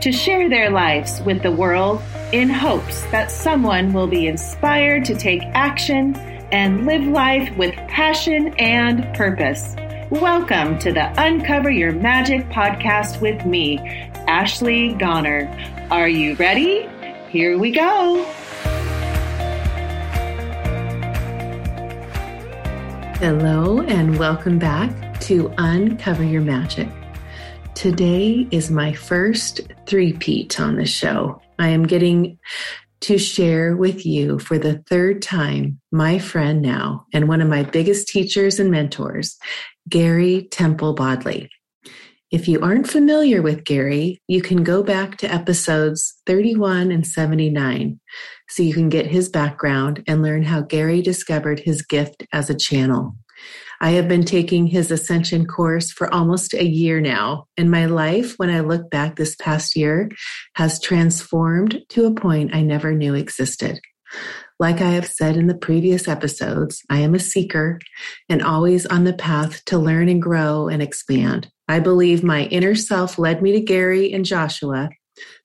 to share their lives with the world in hopes that someone will be inspired to take action and live life with passion and purpose. Welcome to the Uncover Your Magic podcast with me, Ashley Goner. Are you ready? Here we go. Hello, and welcome back to Uncover Your Magic. Today is my first three-peat on the show. I am getting to share with you for the third time my friend now and one of my biggest teachers and mentors, Gary Temple Bodley. If you aren't familiar with Gary, you can go back to episodes 31 and 79 so you can get his background and learn how Gary discovered his gift as a channel. I have been taking his Ascension course for almost a year now, and my life, when I look back this past year, has transformed to a point I never knew existed. Like I have said in the previous episodes, I am a seeker and always on the path to learn and grow and expand. I believe my inner self led me to Gary and Joshua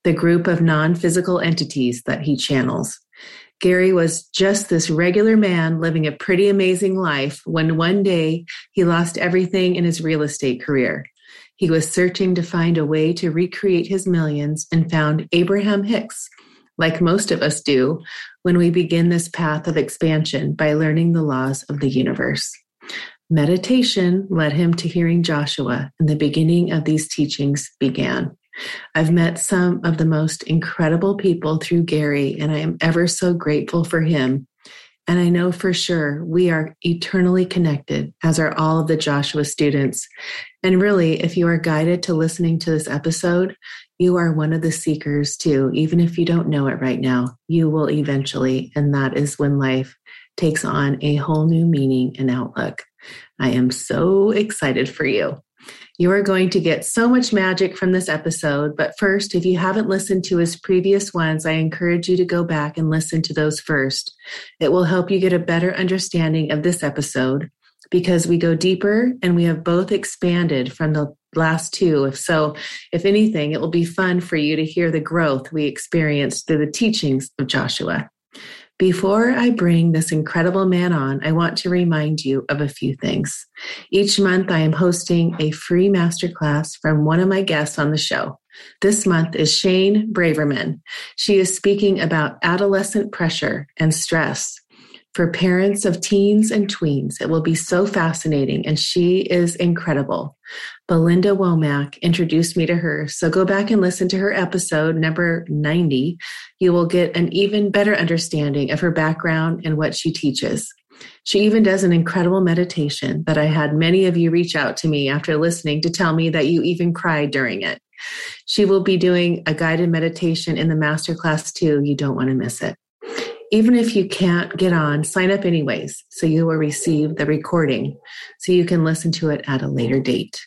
the group of non physical entities that he channels. Gary was just this regular man living a pretty amazing life when one day he lost everything in his real estate career. He was searching to find a way to recreate his millions and found Abraham Hicks, like most of us do when we begin this path of expansion by learning the laws of the universe. Meditation led him to hearing Joshua, and the beginning of these teachings began. I've met some of the most incredible people through Gary, and I am ever so grateful for him. And I know for sure we are eternally connected, as are all of the Joshua students. And really, if you are guided to listening to this episode, you are one of the seekers too. Even if you don't know it right now, you will eventually. And that is when life takes on a whole new meaning and outlook. I am so excited for you. You are going to get so much magic from this episode. But first, if you haven't listened to his previous ones, I encourage you to go back and listen to those first. It will help you get a better understanding of this episode because we go deeper and we have both expanded from the last two. If so, if anything, it will be fun for you to hear the growth we experienced through the teachings of Joshua. Before I bring this incredible man on, I want to remind you of a few things. Each month, I am hosting a free masterclass from one of my guests on the show. This month is Shane Braverman. She is speaking about adolescent pressure and stress for parents of teens and tweens. It will be so fascinating, and she is incredible. Belinda Womack introduced me to her, so go back and listen to her episode number 90. You will get an even better understanding of her background and what she teaches. She even does an incredible meditation that I had many of you reach out to me after listening to tell me that you even cried during it. She will be doing a guided meditation in the masterclass too. You don't want to miss it. Even if you can't get on, sign up anyways, so you will receive the recording so you can listen to it at a later date.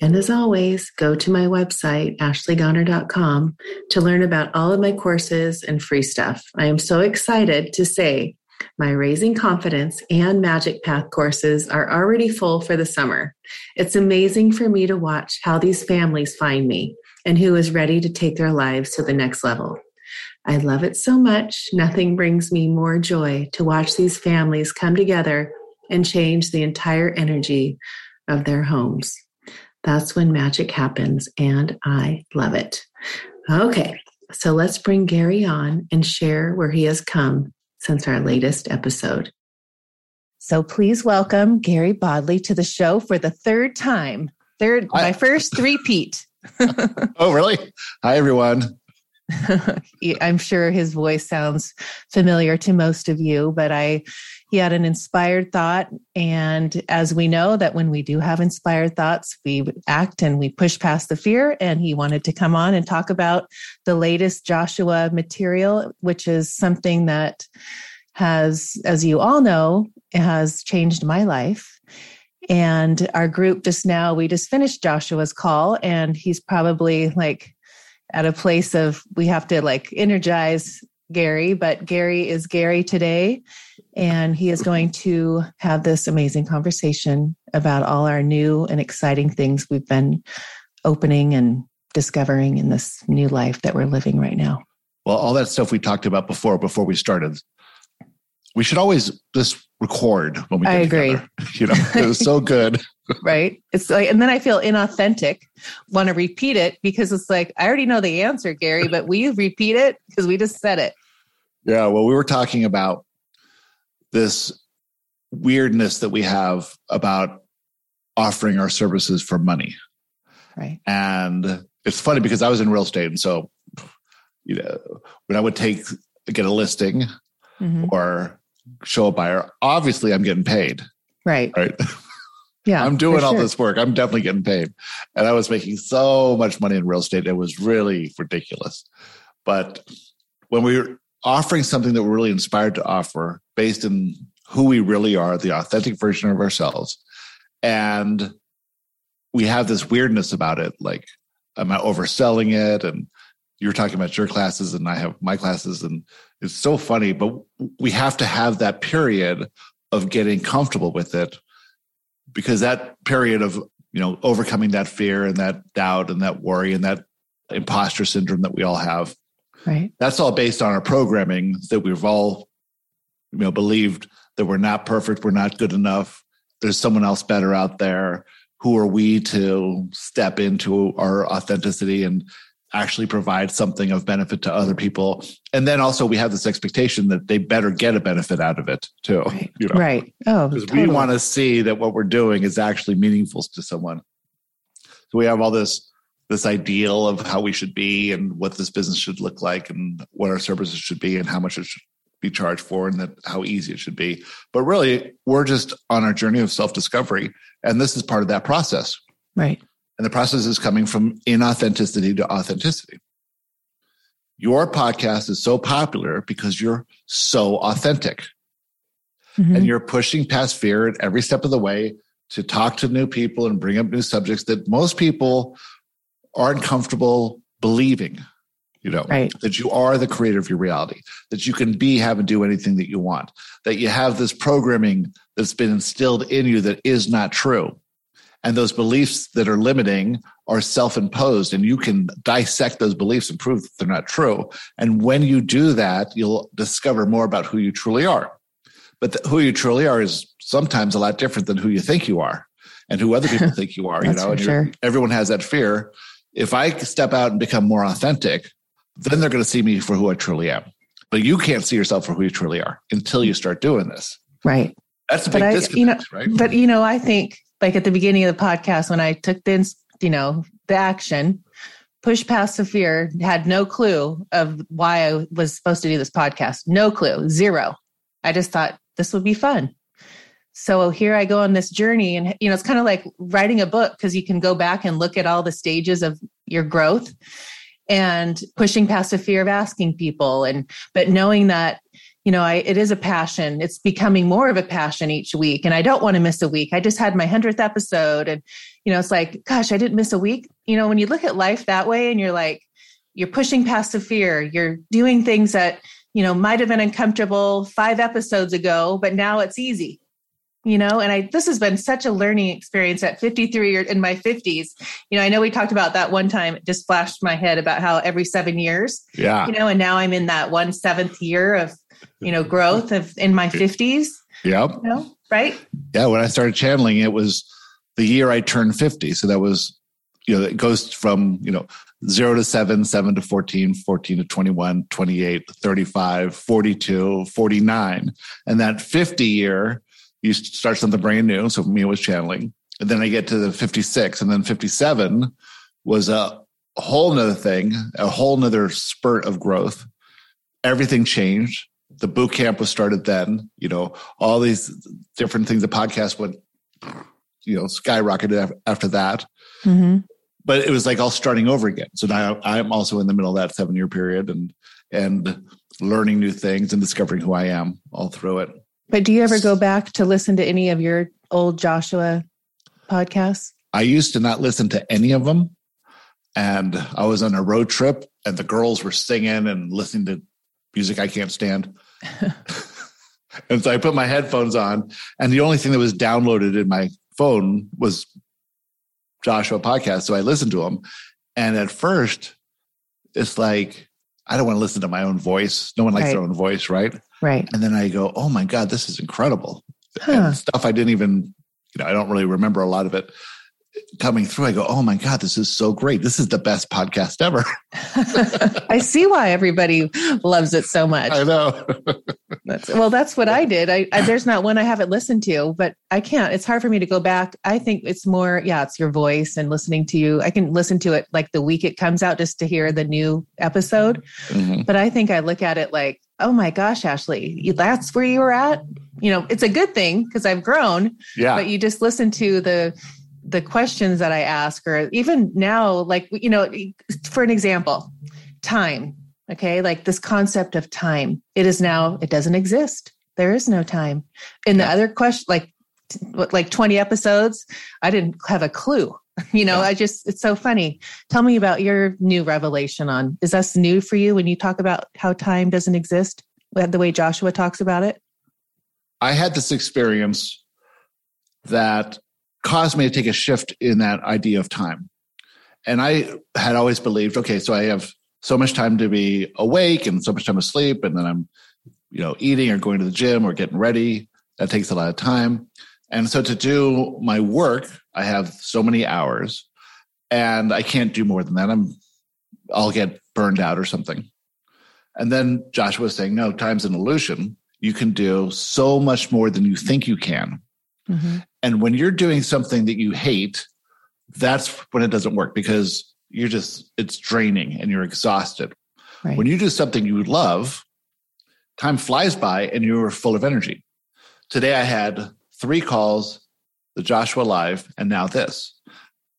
And as always, go to my website, ashleygoner.com, to learn about all of my courses and free stuff. I am so excited to say my Raising Confidence and Magic Path courses are already full for the summer. It's amazing for me to watch how these families find me and who is ready to take their lives to the next level. I love it so much. Nothing brings me more joy to watch these families come together and change the entire energy of their homes. That's when magic happens, and I love it. Okay, so let's bring Gary on and share where he has come since our latest episode. So please welcome Gary Bodley to the show for the third time. Third, Hi. my first three-peat. oh, really? Hi, everyone. I'm sure his voice sounds familiar to most of you, but I he had an inspired thought. And as we know, that when we do have inspired thoughts, we act and we push past the fear. And he wanted to come on and talk about the latest Joshua material, which is something that has, as you all know, has changed my life. And our group just now, we just finished Joshua's call, and he's probably like at a place of we have to like energize Gary, but Gary is Gary today. And he is going to have this amazing conversation about all our new and exciting things we've been opening and discovering in this new life that we're living right now. Well, all that stuff we talked about before, before we started, we should always just record when we I agree. Together. You know, it was so good. right. It's like, and then I feel inauthentic, want to repeat it because it's like, I already know the answer, Gary, but we repeat it because we just said it. Yeah. Well, we were talking about this weirdness that we have about offering our services for money. Right. And it's funny because I was in real estate. And so, you know, when I would take, get a listing mm-hmm. or show a buyer, obviously I'm getting paid. Right. Right. Yeah. I'm doing all sure. this work. I'm definitely getting paid. And I was making so much money in real estate. It was really ridiculous. But when we were offering something that we're really inspired to offer based in who we really are, the authentic version of ourselves. And we have this weirdness about it. Like, am I overselling it? And you're talking about your classes and I have my classes. And it's so funny, but we have to have that period of getting comfortable with it because that period of, you know, overcoming that fear and that doubt and that worry and that imposter syndrome that we all have Right. That's all based on our programming that we've all, you know, believed that we're not perfect, we're not good enough. There's someone else better out there. Who are we to step into our authenticity and actually provide something of benefit to other people? And then also we have this expectation that they better get a benefit out of it too. Right. You know? right. Oh, because totally. we want to see that what we're doing is actually meaningful to someone. So we have all this this ideal of how we should be and what this business should look like and what our services should be and how much it should be charged for and that how easy it should be. But really, we're just on our journey of self discovery. And this is part of that process. Right. And the process is coming from inauthenticity to authenticity. Your podcast is so popular because you're so authentic. Mm-hmm. And you're pushing past fear at every step of the way to talk to new people and bring up new subjects that most people aren't comfortable believing you know right. that you are the creator of your reality that you can be have and do anything that you want that you have this programming that's been instilled in you that is not true and those beliefs that are limiting are self-imposed and you can dissect those beliefs and prove that they're not true and when you do that you'll discover more about who you truly are but the, who you truly are is sometimes a lot different than who you think you are and who other people think you are you know and sure. everyone has that fear if I step out and become more authentic, then they're going to see me for who I truly am. But you can't see yourself for who you truly are until you start doing this. Right. That's a big but disconnect, you know, right? But you know, I think like at the beginning of the podcast when I took the you know the action, push past the fear, had no clue of why I was supposed to do this podcast. No clue, zero. I just thought this would be fun. So here I go on this journey, and you know, it's kind of like writing a book because you can go back and look at all the stages of your growth and pushing past the fear of asking people, and but knowing that you know, I, it is a passion. It's becoming more of a passion each week, and I don't want to miss a week. I just had my hundredth episode, and you know, it's like, gosh, I didn't miss a week. You know, when you look at life that way, and you're like, you're pushing past the fear, you're doing things that you know might have been uncomfortable five episodes ago, but now it's easy you know and i this has been such a learning experience at 53 or in my 50s you know i know we talked about that one time it just flashed my head about how every seven years yeah you know and now i'm in that one seventh year of you know growth of in my 50s yep you know, right yeah when i started channeling it was the year i turned 50 so that was you know it goes from you know 0 to 7 7 to 14 14 to 21 28 35 42 49 and that 50 year you start something brand new. So for me, it was channeling. And then I get to the 56 and then 57 was a whole nother thing, a whole nother spurt of growth. Everything changed. The boot camp was started then. You know, all these different things. The podcast went, you know, skyrocketed after that. Mm-hmm. But it was like all starting over again. So now I'm also in the middle of that seven year period and and learning new things and discovering who I am all through it. But do you ever go back to listen to any of your old Joshua podcasts? I used to not listen to any of them. And I was on a road trip and the girls were singing and listening to music I can't stand. and so I put my headphones on, and the only thing that was downloaded in my phone was Joshua podcast. So I listened to him. And at first, it's like, I don't want to listen to my own voice. No one likes right. their own voice, right? Right. And then I go, oh my God, this is incredible. Huh. stuff I didn't even, you know, I don't really remember a lot of it coming through, I go, oh my God, this is so great. This is the best podcast ever. I see why everybody loves it so much. I know. that's, well, that's what I did. I, I, there's not one I haven't listened to, but I can't. It's hard for me to go back. I think it's more, yeah, it's your voice and listening to you. I can listen to it like the week it comes out just to hear the new episode. Mm-hmm. But I think I look at it like, oh my gosh, Ashley, that's where you were at. You know, it's a good thing because I've grown. Yeah. But you just listen to the the questions that I ask, or even now, like, you know, for an example, time. Okay. Like this concept of time, it is now, it doesn't exist. There is no time. In the other question, like, like 20 episodes, I didn't have a clue. You know, yeah. I just, it's so funny. Tell me about your new revelation on, is this new for you when you talk about how time doesn't exist, the way Joshua talks about it? I had this experience that caused me to take a shift in that idea of time. And I had always believed, okay, so I have so much time to be awake and so much time to sleep, and then I'm, you know, eating or going to the gym or getting ready. That takes a lot of time. And so to do my work, I have so many hours and I can't do more than that. I'm I'll get burned out or something. And then Joshua was saying, no, time's an illusion. You can do so much more than you think you can. Mm-hmm. And when you're doing something that you hate, that's when it doesn't work because you're just, it's draining and you're exhausted. Right. When you do something you love, time flies by and you're full of energy. Today I had three calls, the Joshua Live, and now this.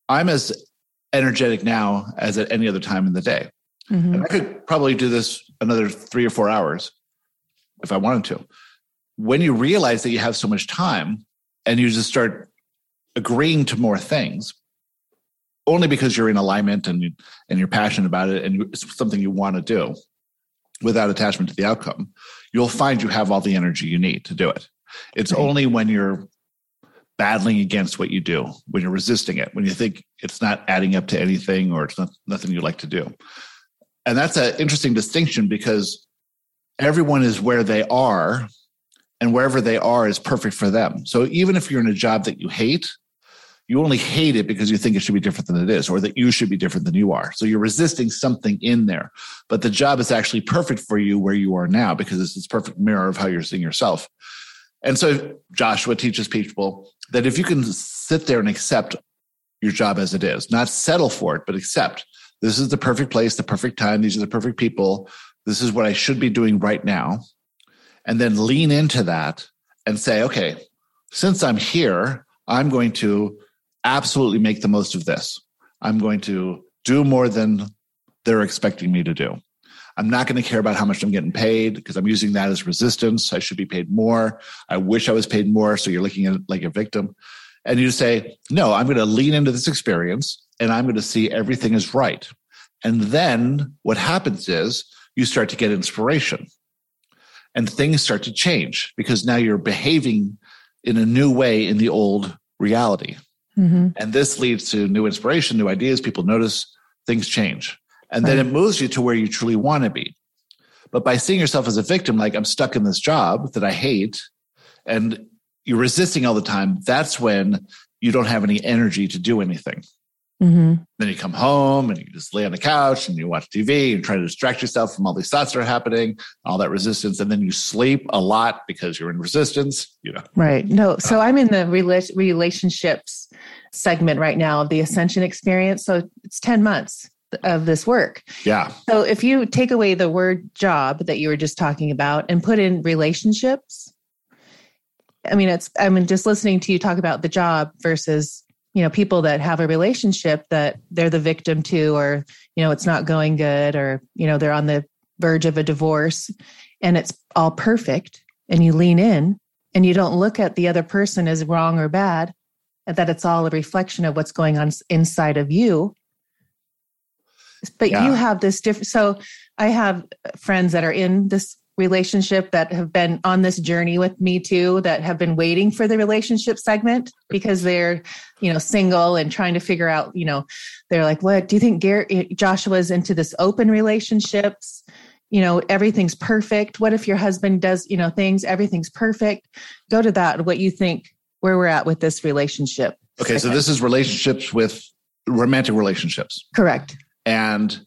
I'm as energetic now as at any other time in the day. Mm-hmm. And I could probably do this another three or four hours if I wanted to. When you realize that you have so much time, and you just start agreeing to more things only because you're in alignment and you, and you're passionate about it and it's something you want to do without attachment to the outcome you'll find you have all the energy you need to do it it's right. only when you're battling against what you do when you're resisting it when you think it's not adding up to anything or it's not nothing you like to do and that's an interesting distinction because everyone is where they are and wherever they are is perfect for them. So even if you're in a job that you hate, you only hate it because you think it should be different than it is, or that you should be different than you are. So you're resisting something in there. But the job is actually perfect for you where you are now because it's this perfect mirror of how you're seeing yourself. And so Joshua teaches people that if you can sit there and accept your job as it is, not settle for it, but accept this is the perfect place, the perfect time, these are the perfect people, this is what I should be doing right now and then lean into that and say, okay, since I'm here, I'm going to absolutely make the most of this. I'm going to do more than they're expecting me to do. I'm not going to care about how much I'm getting paid because I'm using that as resistance. I should be paid more. I wish I was paid more. So you're looking at it like a victim. And you say, no, I'm going to lean into this experience and I'm going to see everything is right. And then what happens is you start to get inspiration and things start to change because now you're behaving in a new way in the old reality. Mm-hmm. And this leads to new inspiration, new ideas. People notice things change. And right. then it moves you to where you truly want to be. But by seeing yourself as a victim, like I'm stuck in this job that I hate, and you're resisting all the time, that's when you don't have any energy to do anything. Mm-hmm. Then you come home and you just lay on the couch and you watch TV and try to distract yourself from all these thoughts that are happening, all that resistance, and then you sleep a lot because you're in resistance. You know, right? No, so I'm in the relationships segment right now of the ascension experience. So it's ten months. of this work. Yeah. So if you take away the word job that you were just talking about and put in relationships, I mean, it's, I mean, just listening to you talk about the job versus, you know, people that have a relationship that they're the victim to, or, you know, it's not going good, or, you know, they're on the verge of a divorce and it's all perfect and you lean in and you don't look at the other person as wrong or bad, and that it's all a reflection of what's going on inside of you but yeah. you have this different so i have friends that are in this relationship that have been on this journey with me too that have been waiting for the relationship segment because they're you know single and trying to figure out you know they're like what? Do you think Gary, eh, joshua's into this open relationships? You know everything's perfect. What if your husband does you know things? Everything's perfect. Go to that what you think where we're at with this relationship. Okay so this is relationships with romantic relationships. Correct. And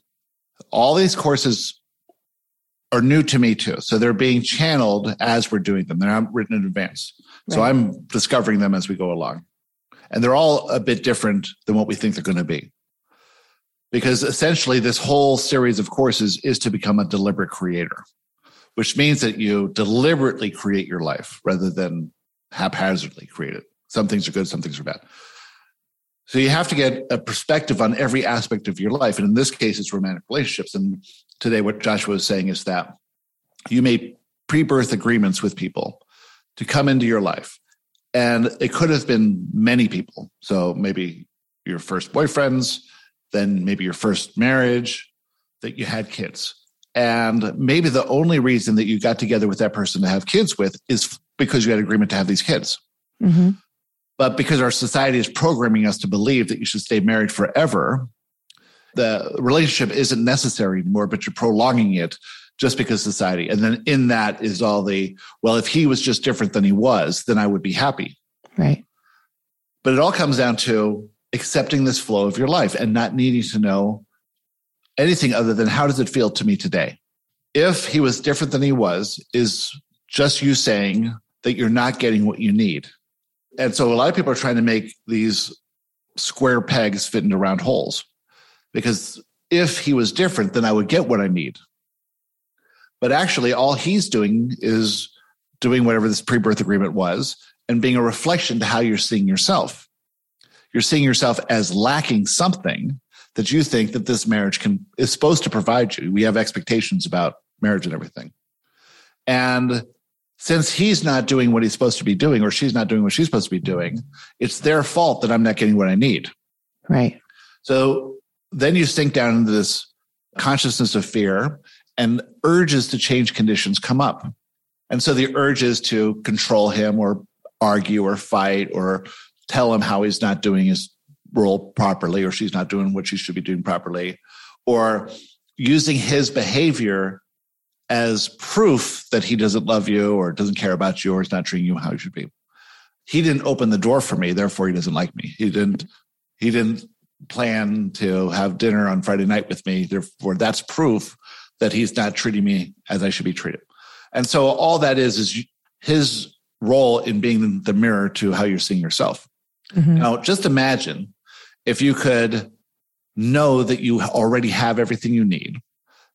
all these courses are new to me too. So they're being channeled as we're doing them. They're not written in advance. Right. So I'm discovering them as we go along. And they're all a bit different than what we think they're going to be. Because essentially, this whole series of courses is to become a deliberate creator, which means that you deliberately create your life rather than haphazardly create it. Some things are good, some things are bad. So you have to get a perspective on every aspect of your life. And in this case, it's romantic relationships. And today, what Joshua was saying is that you made pre birth agreements with people to come into your life. And it could have been many people. So maybe your first boyfriends, then maybe your first marriage, that you had kids. And maybe the only reason that you got together with that person to have kids with is because you had agreement to have these kids. Mm-hmm. But because our society is programming us to believe that you should stay married forever, the relationship isn't necessary anymore, but you're prolonging it just because society. And then in that is all the, well, if he was just different than he was, then I would be happy. Right. But it all comes down to accepting this flow of your life and not needing to know anything other than how does it feel to me today? If he was different than he was, is just you saying that you're not getting what you need. And so a lot of people are trying to make these square pegs fit into round holes because if he was different, then I would get what I need. But actually, all he's doing is doing whatever this pre birth agreement was and being a reflection to how you're seeing yourself. You're seeing yourself as lacking something that you think that this marriage can is supposed to provide you. We have expectations about marriage and everything. And since he's not doing what he's supposed to be doing or she's not doing what she's supposed to be doing, it's their fault that I'm not getting what I need. Right. So then you sink down into this consciousness of fear and urges to change conditions come up. And so the urges to control him or argue or fight or tell him how he's not doing his role properly or she's not doing what she should be doing properly or using his behavior as proof that he doesn't love you or doesn't care about you or is not treating you how he should be. He didn't open the door for me, therefore he doesn't like me. He didn't he didn't plan to have dinner on Friday night with me. Therefore, that's proof that he's not treating me as I should be treated. And so all that is is his role in being the mirror to how you're seeing yourself. Mm-hmm. Now, just imagine if you could know that you already have everything you need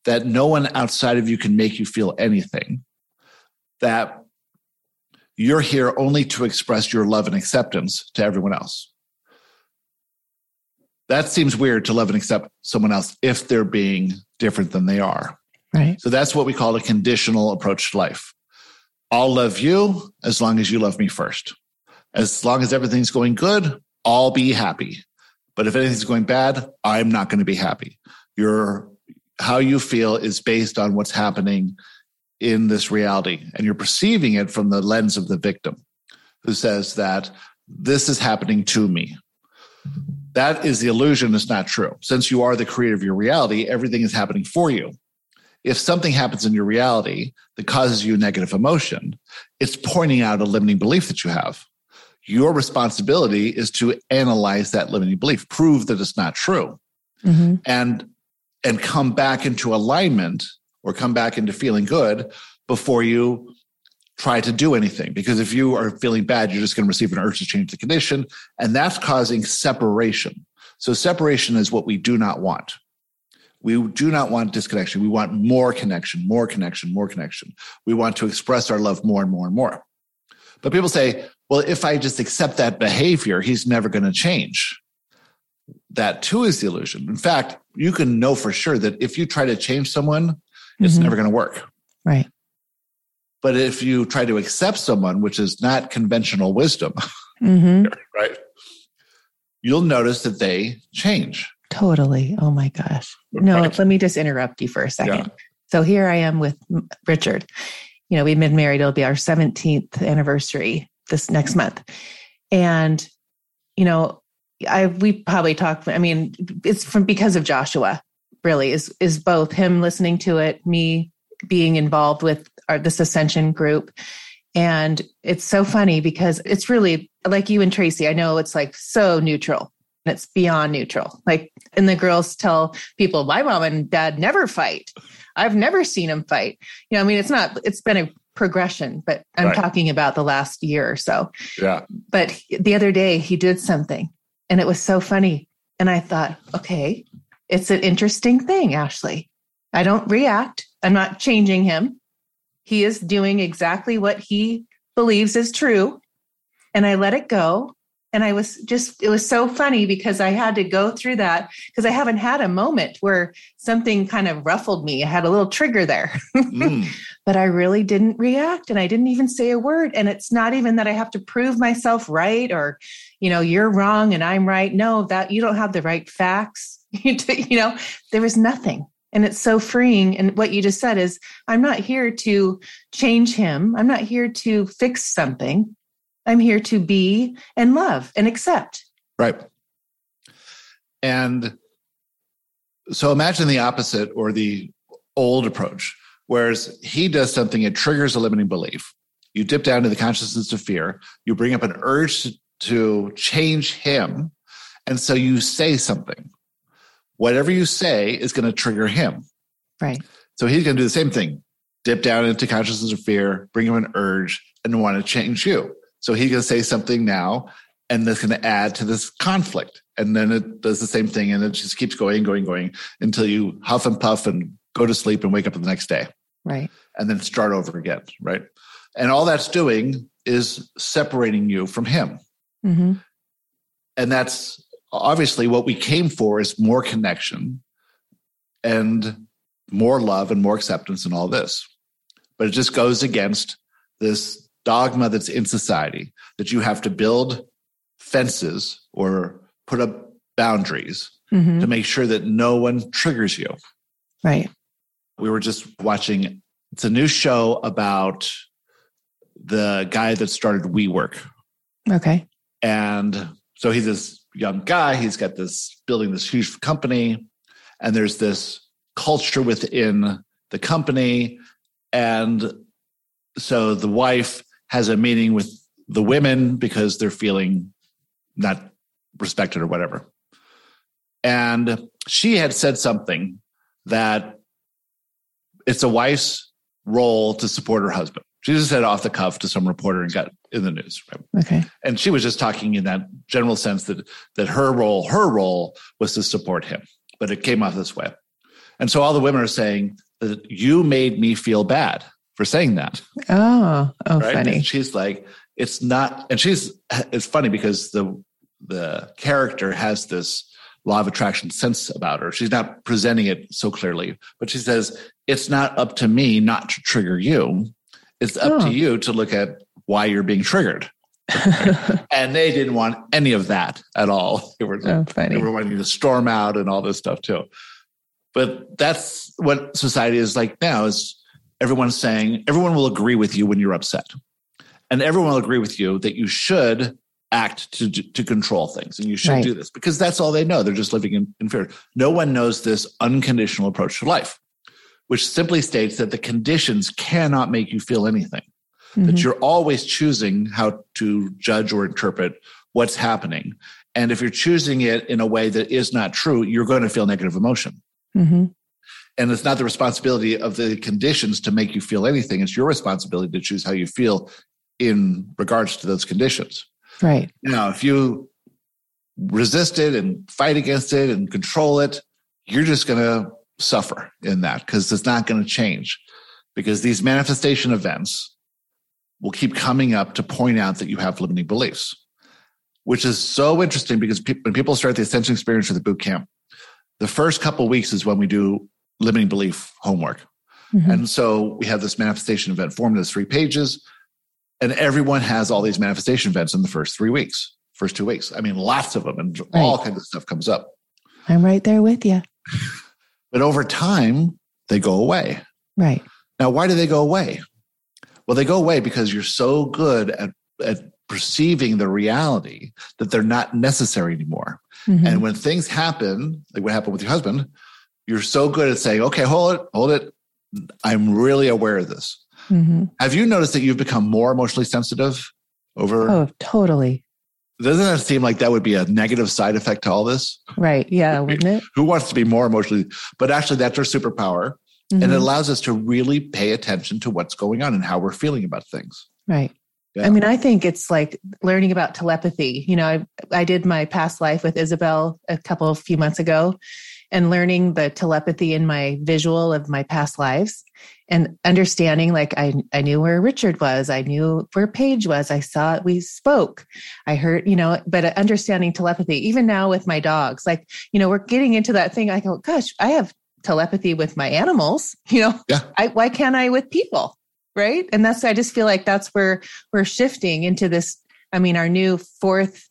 that no one outside of you can make you feel anything, that you're here only to express your love and acceptance to everyone else. That seems weird to love and accept someone else if they're being different than they are. Right. So that's what we call a conditional approach to life. I'll love you as long as you love me first. As long as everything's going good, I'll be happy. But if anything's going bad, I'm not going to be happy. You're how you feel is based on what's happening in this reality. And you're perceiving it from the lens of the victim who says that this is happening to me. That is the illusion, it's not true. Since you are the creator of your reality, everything is happening for you. If something happens in your reality that causes you negative emotion, it's pointing out a limiting belief that you have. Your responsibility is to analyze that limiting belief, prove that it's not true. Mm-hmm. And and come back into alignment or come back into feeling good before you try to do anything. Because if you are feeling bad, you're just going to receive an urge to change the condition, and that's causing separation. So, separation is what we do not want. We do not want disconnection. We want more connection, more connection, more connection. We want to express our love more and more and more. But people say, well, if I just accept that behavior, he's never going to change. That too is the illusion. In fact, you can know for sure that if you try to change someone, it's mm-hmm. never going to work. Right. But if you try to accept someone, which is not conventional wisdom, mm-hmm. right, you'll notice that they change. Totally. Oh my gosh. No, right. let me just interrupt you for a second. Yeah. So here I am with Richard. You know, we've been married. It'll be our 17th anniversary this next month. And, you know, I we probably talked, I mean, it's from because of Joshua, really, is is both him listening to it, me being involved with our, this ascension group. And it's so funny because it's really like you and Tracy. I know it's like so neutral it's beyond neutral. Like, and the girls tell people, my mom and dad never fight. I've never seen them fight. You know, I mean, it's not, it's been a progression, but I'm right. talking about the last year or so. Yeah. But the other day he did something and it was so funny. And I thought, okay, it's an interesting thing, Ashley. I don't react. I'm not changing him. He is doing exactly what he believes is true. And I let it go and I was just, it was so funny because I had to go through that because I haven't had a moment where something kind of ruffled me. I had a little trigger there, mm. but I really didn't react and I didn't even say a word. And it's not even that I have to prove myself right or, you know, you're wrong and I'm right. No, that you don't have the right facts. you know, there was nothing. And it's so freeing. And what you just said is, I'm not here to change him. I'm not here to fix something. I'm here to be and love and accept. Right. And so imagine the opposite or the old approach, whereas he does something, it triggers a limiting belief. You dip down to the consciousness of fear, you bring up an urge to, change him. And so you say something. Whatever you say is going to trigger him. Right. So he's going to do the same thing dip down into consciousness of fear, bring him an urge, and want to change you. So he's going to say something now, and that's going to add to this conflict. And then it does the same thing, and it just keeps going, going, going until you huff and puff and go to sleep and wake up the next day. Right. And then start over again. Right. And all that's doing is separating you from him. Mm-hmm. And that's obviously what we came for is more connection and more love and more acceptance and all this. But it just goes against this dogma that's in society that you have to build fences or put up boundaries mm-hmm. to make sure that no one triggers you. Right. We were just watching, it's a new show about the guy that started WeWork. Okay. And so he's this young guy, he's got this building this huge company, and there's this culture within the company. And so the wife has a meeting with the women because they're feeling not respected or whatever. And she had said something that it's a wife's role to support her husband. She just said off the cuff to some reporter and got in the news. Right? Okay. And she was just talking in that general sense that that her role, her role was to support him. But it came off this way. And so all the women are saying that you made me feel bad for saying that. Oh, oh, right? funny. And she's like, it's not, and she's, it's funny because the, the character has this law of attraction sense about her. She's not presenting it so clearly, but she says, it's not up to me not to trigger you. It's up oh. to you to look at why you're being triggered. and they didn't want any of that at all. They were, oh, they were wanting to storm out and all this stuff too. But that's what society is like now is everyone's saying everyone will agree with you when you're upset. And everyone will agree with you that you should act to, to control things and you should right. do this because that's all they know. They're just living in, in fear. No one knows this unconditional approach to life, which simply states that the conditions cannot make you feel anything, mm-hmm. that you're always choosing how to judge or interpret what's happening. And if you're choosing it in a way that is not true, you're going to feel negative emotion. Mm-hmm and it's not the responsibility of the conditions to make you feel anything it's your responsibility to choose how you feel in regards to those conditions right now if you resist it and fight against it and control it you're just going to suffer in that because it's not going to change because these manifestation events will keep coming up to point out that you have limiting beliefs, which is so interesting because pe- when people start the ascension experience or the boot camp, the first couple weeks is when we do limiting belief homework. Mm-hmm. And so we have this manifestation event formed as three pages, and everyone has all these manifestation events in the first three weeks, first two weeks. I mean, lots of them, and right. all kinds of stuff comes up. I'm right there with you. but over time, they go away. Right. Now, why do they go away? Well, they go away because you're so good at, at perceiving the reality that they're not necessary anymore. Mm-hmm. And when things happen, like what happened with your husband, you're so good at saying, okay, hold it, hold it. I'm really aware of this. Mm-hmm. Have you noticed that you've become more emotionally sensitive over? Oh, totally. Doesn't that seem like that would be a negative side effect to all this? Right. Yeah. Wouldn't it? Who wants to be more emotionally? But actually, that's our superpower. Mm-hmm. And it mm-hmm. allows us to really pay attention to what's going on and how we're feeling about things. Right. Yeah. I mean, I think it's like learning about telepathy. You know, I, I did my past life with Isabel a couple of few months ago and learning the telepathy in my visual of my past lives and understanding like I, I knew where Richard was. I knew where Paige was. I saw it. We spoke. I heard, you know, but understanding telepathy, even now with my dogs, like, you know, we're getting into that thing. I go, gosh, I have telepathy with my animals, you know, yeah. I, why can't I with people? Right. And that's, I just feel like that's where we're shifting into this. I mean, our new fourth,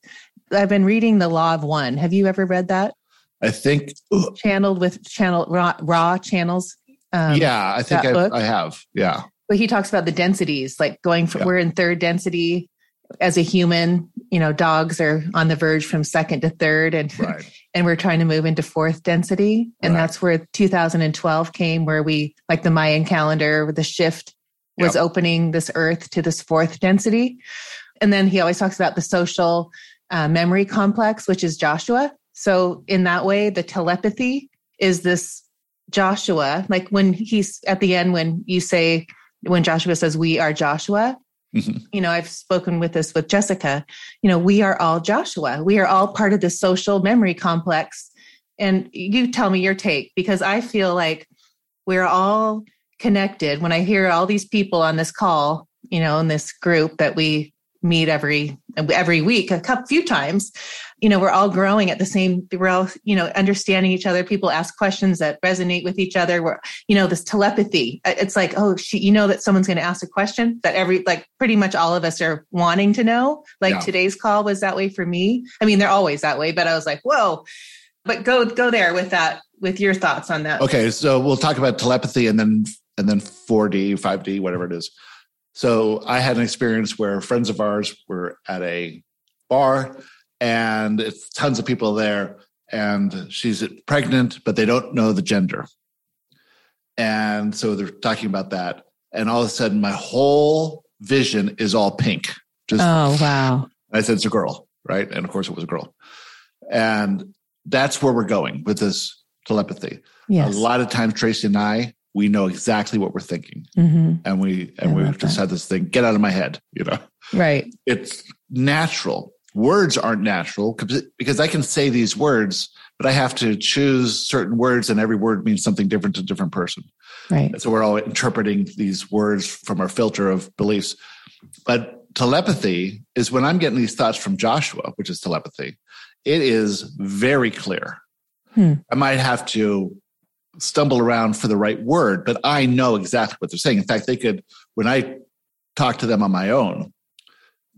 I've been reading The Law of One. Have you ever read that? I think channeled with channel Ra, Ra channels. Um, yeah, I think I, I, have. Yeah. But he talks about the densities, like going from, yeah. we're in third density as a human, you know, dogs are on the verge from second to third and, right. and we're trying to move into fourth density. And right. that's where 2012 came, where we, like the Mayan calendar, the shift was yep. opening this earth to this fourth density. And then he always talks about the social uh, memory complex, which is Joshua. So in that way, the telepathy is this Joshua, like when he's at the end, when you say, when Joshua says, we are Joshua, mm-hmm. you know, I've spoken with this with Jessica, you know, we are all Joshua. We are all part of the social memory complex. And you tell me your take because I feel like we're all connected. When I hear all these people on this call, you know, in this group that we meet every every week a couple few times you know we're all growing at the same we're all you know understanding each other. People ask questions that resonate with each other. We're you know this telepathy. Uh, it's like oh she, you know that someone's going to ask a question that every like pretty much all of us are wanting to know. Like yeah. today's call was that way for me. I mean they're always that way but i was like whoa. But go go there with that with your thoughts on that. Okay so we'll talk about telepathy and then and then 4d 5d whatever it is. So I had an experience where friends of ours were at a bar and it's tons of people there and she's pregnant, but they don't know the gender. And so they're talking about that. And all of a sudden, my whole vision is all pink. Just, oh, wow. I said, it's a girl, right? And of course, it was a girl. And that's where we're going with this telepathy. Yes. A lot of times, Tracy and I we know exactly what we're thinking mm-hmm. and we and we just that. had this thing get out of my head you know right it's natural words aren't natural because i can say these words but i have to choose certain words and every word means something different to a different person right and so we're all interpreting these words from our filter of beliefs but telepathy is when i'm getting these thoughts from joshua which is telepathy it is very clear hmm. i might have to stumble around for the right word, but I know exactly what they're saying. In fact, they could, when I talk to them on my own,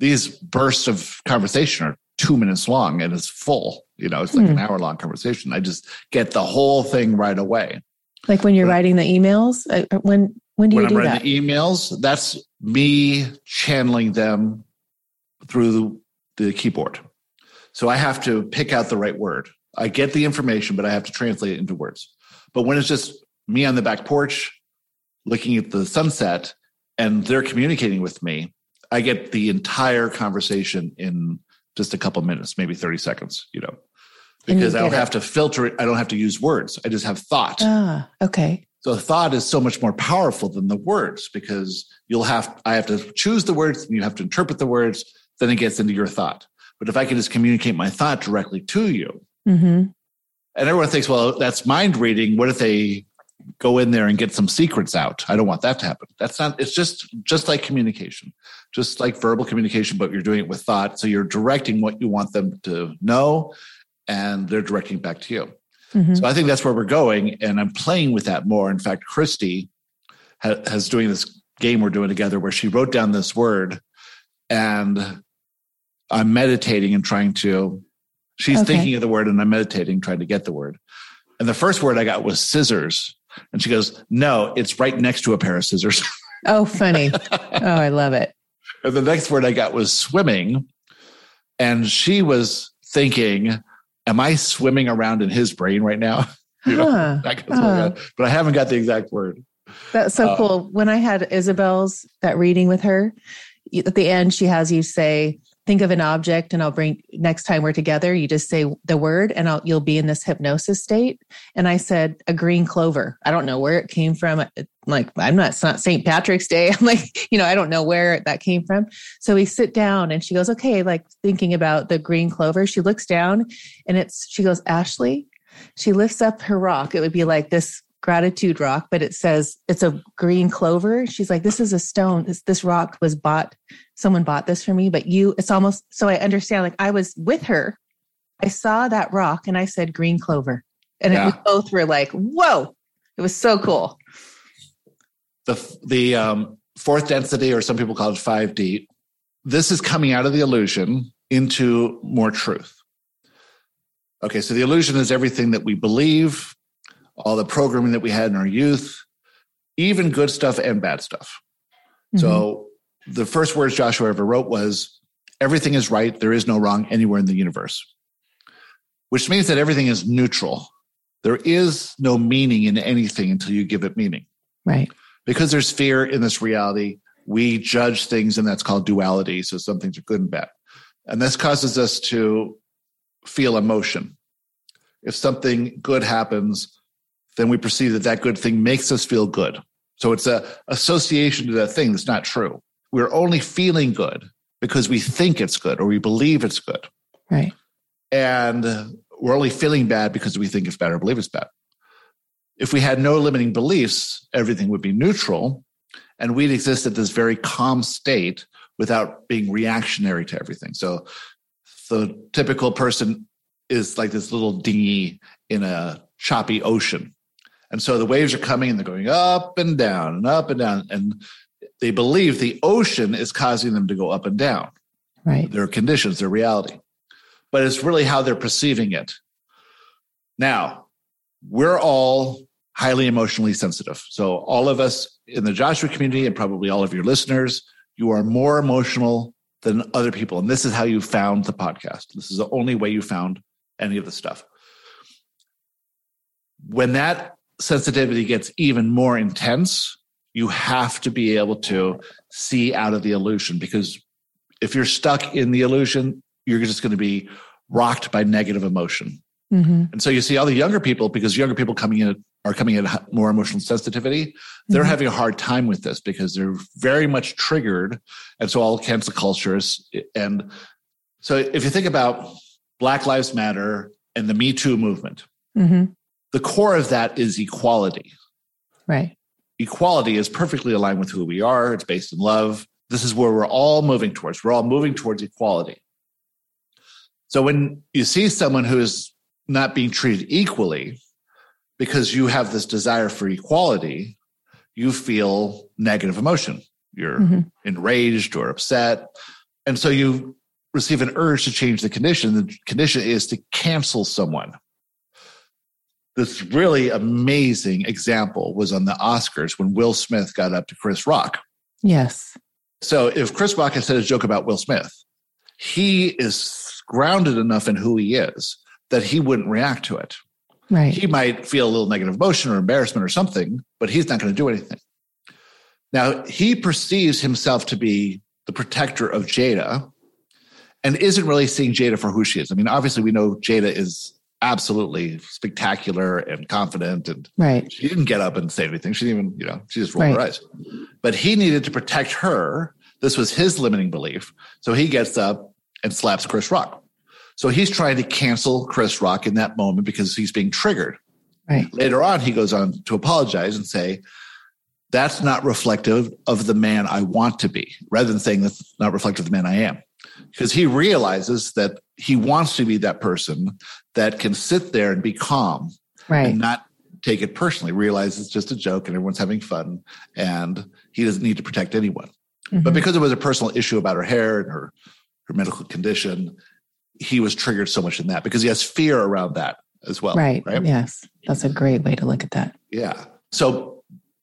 these bursts of conversation are two minutes long and it's full. You know, it's like mm. an hour long conversation. I just get the whole thing right away. Like when you're but, writing the emails, uh, uh, when when do you when do I'm writing that? the emails, that's me channeling them through the, the keyboard. So I have to pick out the right word. I get the information, but I have to translate it into words. But when it's just me on the back porch looking at the sunset and they're communicating with me, I get the entire conversation in just a couple minutes, maybe 30 seconds, you know, because I don't it. have to filter it. I don't have to use words. I just have thought. Ah, okay. So thought is so much more powerful than the words because you'll have, I have to choose the words and you have to interpret the words. Then it gets into your thought. But if I can just communicate my thought directly to you, mm-hmm And everyone thinks, well, that's mind reading. What if they go in there and get some secrets out? I don't want that to happen. That's not, it's just, just like communication, just like verbal communication, but you're doing it with thought. So you're directing what you want them to know and they're directing back to you. Mm-hmm. So I think that's where we're going. And I'm playing with that more. In fact, Christy ha- has doing this game we're doing together where she wrote down this word and I'm meditating and trying to She's okay. thinking of the word and I'm meditating, trying to get the word. And the first word I got was scissors. And she goes, No, it's right next to a pair of scissors. Oh, funny. oh, I love it. And the next word I got was swimming. And she was thinking, Am I swimming around in his brain right now? you know, huh. uh. but I haven't got the exact word. That's so uh, cool. When I had Isabel's that reading with her, at the end, she has you say, think of an object and I'll bring next time we're together, you just say the word and I'll, you'll be in this hypnosis state. And I said a green clover. I don't know where it came from. Like, I'm not, it's not St. Patrick's Day. I'm like, you know, I don't know where that came from. So we sit down and she goes, okay, like thinking about the green clover. She looks down and it's, she goes, Ashley, she lifts up her rock. It would be like this gratitude rock, but it says it's a green clover. She's like, this is a stone. This, this rock was bought. Someone bought this for me, but you, it's almost, so I understand, like I was with her. I saw that rock and I said green clover. And yeah. we both were like, whoa, it was so cool. The, the um, fourth density, or some people call it 5D, this is coming out of the illusion into more truth. Okay, so the illusion is everything that we believe, all the programming that we had in our youth, even good stuff and bad stuff. Mm-hmm. So the first words Joshua ever wrote was, everything is right. There is no wrong anywhere in the universe, which means that everything is neutral. There is no meaning in anything until you give it meaning. Right. Because there's fear in this reality, we judge things, and that's called duality. So some things are good and bad. And this causes us to feel emotion. If something good happens, then we perceive that that good thing makes us feel good. So it's a association to that thing that's not true. We're only feeling good because we think it's good or we believe it's good. Right. And we're only feeling bad because we think it's bad or believe it's bad. If we had no limiting beliefs, everything would be neutral and we'd exist at this very calm state without being reactionary to everything. So the typical person is like this little dinghy in a choppy ocean. And so the waves are coming and they're going up and down and up and down. And they believe the ocean is causing them to go up and down. Right. Their conditions, their reality. But it's really how they're perceiving it. Now, we're all highly emotionally sensitive. So, all of us in the Joshua community, and probably all of your listeners, you are more emotional than other people. And this is how you found the podcast. This is the only way you found any of the stuff. When that sensitivity gets even more intense, you have to be able to see out of the illusion because if you're stuck in the illusion, you're just going to be rocked by negative emotion. Mm-hmm. And so you see all the younger people, because younger people coming in are coming in more emotional sensitivity, they're mm-hmm. having a hard time with this because they're very much triggered. And so all cancel cultures. And so if you think about Black Lives Matter and the Me Too movement, mm-hmm the core of that is equality. Right. Equality is perfectly aligned with who we are. It's based in love. This is where we're all moving towards. We're all moving towards equality. So when you see someone who is not being treated equally because you have this desire for equality, you feel negative emotion. You're mm-hmm. enraged or upset. And so you receive an urge to change the condition. The condition is to cancel someone this really amazing example was on the Oscars when Will Smith got up to Chris Rock. Yes. So if Chris Rock had said a joke about Will Smith, he is grounded enough in who he is that he wouldn't react to it. Right. He might feel a little negative emotion or embarrassment or something, but he's not going to do anything. Now, he perceives himself to be the protector of Jada and isn't really seeing Jada for who she is. I mean, obviously, we know Jada is absolutely spectacular and confident and right. she didn't get up and say anything she didn't even you know she just rolled right. her eyes but he needed to protect her this was his limiting belief so he gets up and slaps chris rock So he's trying to cancel Chris Rock in that moment because he's being triggered. Right. Later on, he goes on to apologize and say, that's not reflective of the man I want to be, rather than saying that's not reflective of the man I am. Because he realizes that he wants to be that person that can sit there and be calm right. and not take it personally, realize it's just a joke and everyone's having fun and he doesn't need to protect anyone. Mm-hmm. But because it was a personal issue about her hair and her, her medical condition, he was triggered so much in that because he has fear around that as well. Right. right. Yes. That's a great way to look at that. Yeah. So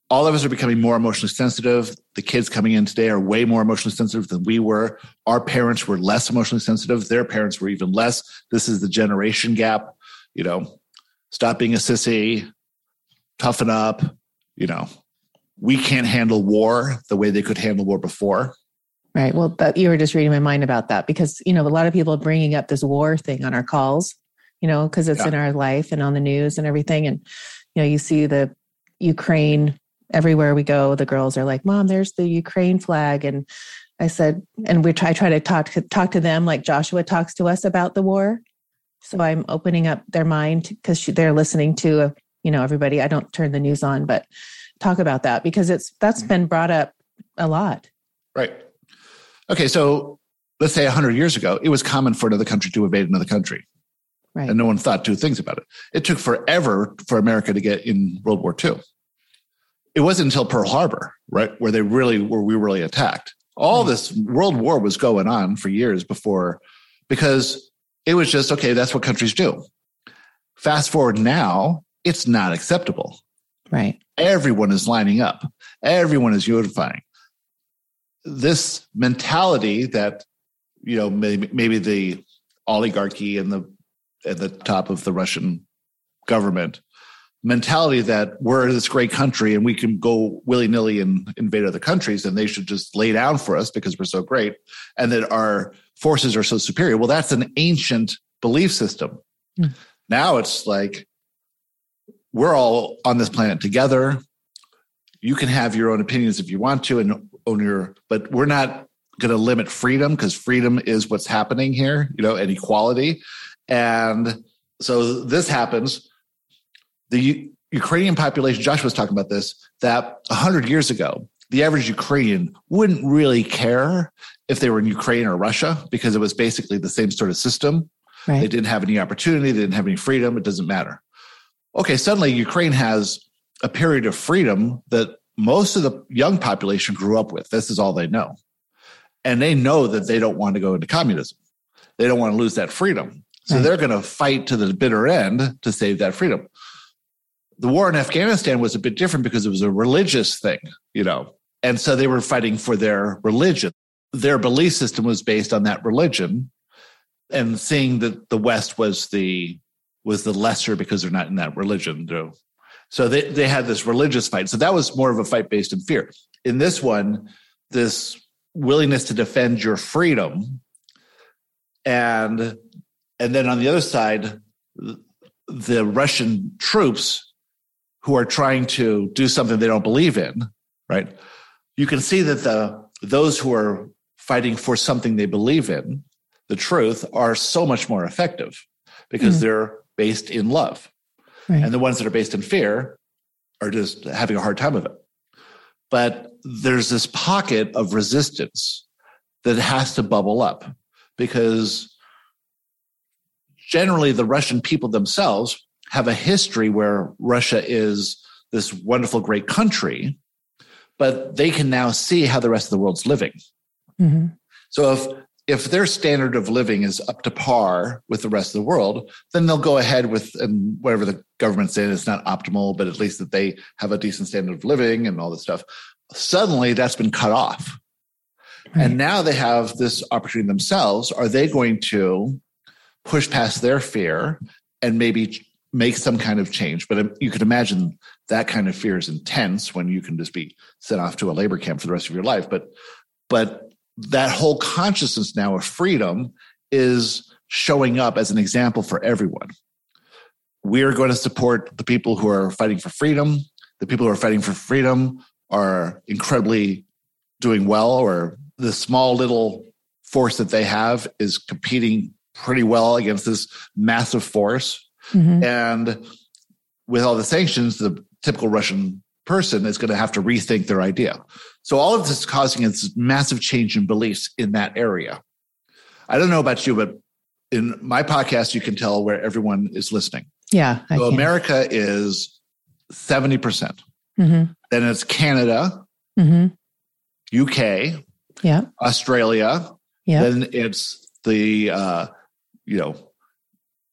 all of us are becoming more emotionally sensitive. The kids coming in today are way more emotionally sensitive than we were. Our parents were less emotionally sensitive. Their parents were even less. This is the generation gap. You know, stop being a sissy, toughen up. You know, we can't handle war the way they could handle war before. Right. Well, that, you were just reading my mind about that because, you know, a lot of people are bringing up this war thing on our calls, you know, because it's yeah. in our life and on the news and everything. And, you know, you see the Ukraine everywhere we go. The girls are like, Mom, there's the Ukraine flag. And I said, and we try, try to talk, to talk to them like Joshua talks to us about the war. So I'm opening up their mind because they're listening to, you know, everybody. I don't turn the news on, but talk about that because it's that's mm-hmm. been brought up a lot. Right. Okay, so let's say 100 years ago, it was common for another country to invade another country. Right. And no one thought two things about it. It took forever for America to get in World War II. It wasn't until Pearl Harbor, right, where they really were we really attacked. All right. this World War was going on for years before because it was just okay, that's what countries do. Fast forward now, it's not acceptable. Right. Everyone is lining up. Everyone is unifying this mentality that you know maybe, maybe the oligarchy and the at the top of the Russian government mentality that we're this great country and we can go willy nilly and invade other countries and they should just lay down for us because we're so great and that our forces are so superior. Well, that's an ancient belief system. Mm. Now it's like we're all on this planet together. You can have your own opinions if you want to, and own your, but we're not going to limit freedom because freedom is what's happening here, you know, and equality. And so this happens. The U- Ukrainian population, Josh was talking about this, that 100 years ago, the average Ukrainian wouldn't really care if they were in Ukraine or Russia because it was basically the same sort of system. Right. They didn't have any opportunity, they didn't have any freedom, it doesn't matter. Okay, suddenly Ukraine has a period of freedom that most of the young population grew up with. This is all they know. And they know that they don't want to go into communism. They don't want to lose that freedom. So right. they're going to fight to the bitter end to save that freedom. The war in Afghanistan was a bit different because it was a religious thing, you know. And so they were fighting for their religion. Their belief system was based on that religion and seeing that the West was the was the lesser because they're not in that religion. So they, they had this religious fight. So that was more of a fight based in fear. In this one, this willingness to defend your freedom. And and then on the other side, the Russian troops who are trying to do something they don't believe in, right? You can see that the those who are fighting for something they believe in, the truth, are so much more effective because mm. they're based in love. Right. And the ones that are based in fear are just having a hard time of it. But there's this pocket of resistance that has to bubble up because generally the Russian people themselves have a history where Russia is this wonderful, great country, but they can now see how the rest of the world's living. Mm-hmm. So if if their standard of living is up to par with the rest of the world, then they'll go ahead with and whatever the government's saying is not optimal, but at least that they have a decent standard of living and all this stuff. Suddenly that's been cut off. Right. And now they have this opportunity themselves. Are they going to push past their fear and maybe make some kind of change? But um, you can imagine that kind of fear is intense when you can just be sent off to a labor camp for the rest of your life. But but that whole consciousness now of freedom is showing up as an example for everyone. We're going to support the people who are fighting for freedom. The people who are fighting for freedom are incredibly doing well, or the small little force that they have is competing pretty well against this massive force. Mm-hmm. And with all the sanctions, the typical Russian person is going to have to rethink their idea. So all of this is causing a massive change in beliefs in that area. I don't know about you, but in my podcast, you can tell where everyone is listening. Yeah. I so can. America is 70%. percent mm-hmm. Then it's Canada, mm-hmm. UK, yeah, Australia. Yeah. Then it's the uh, you know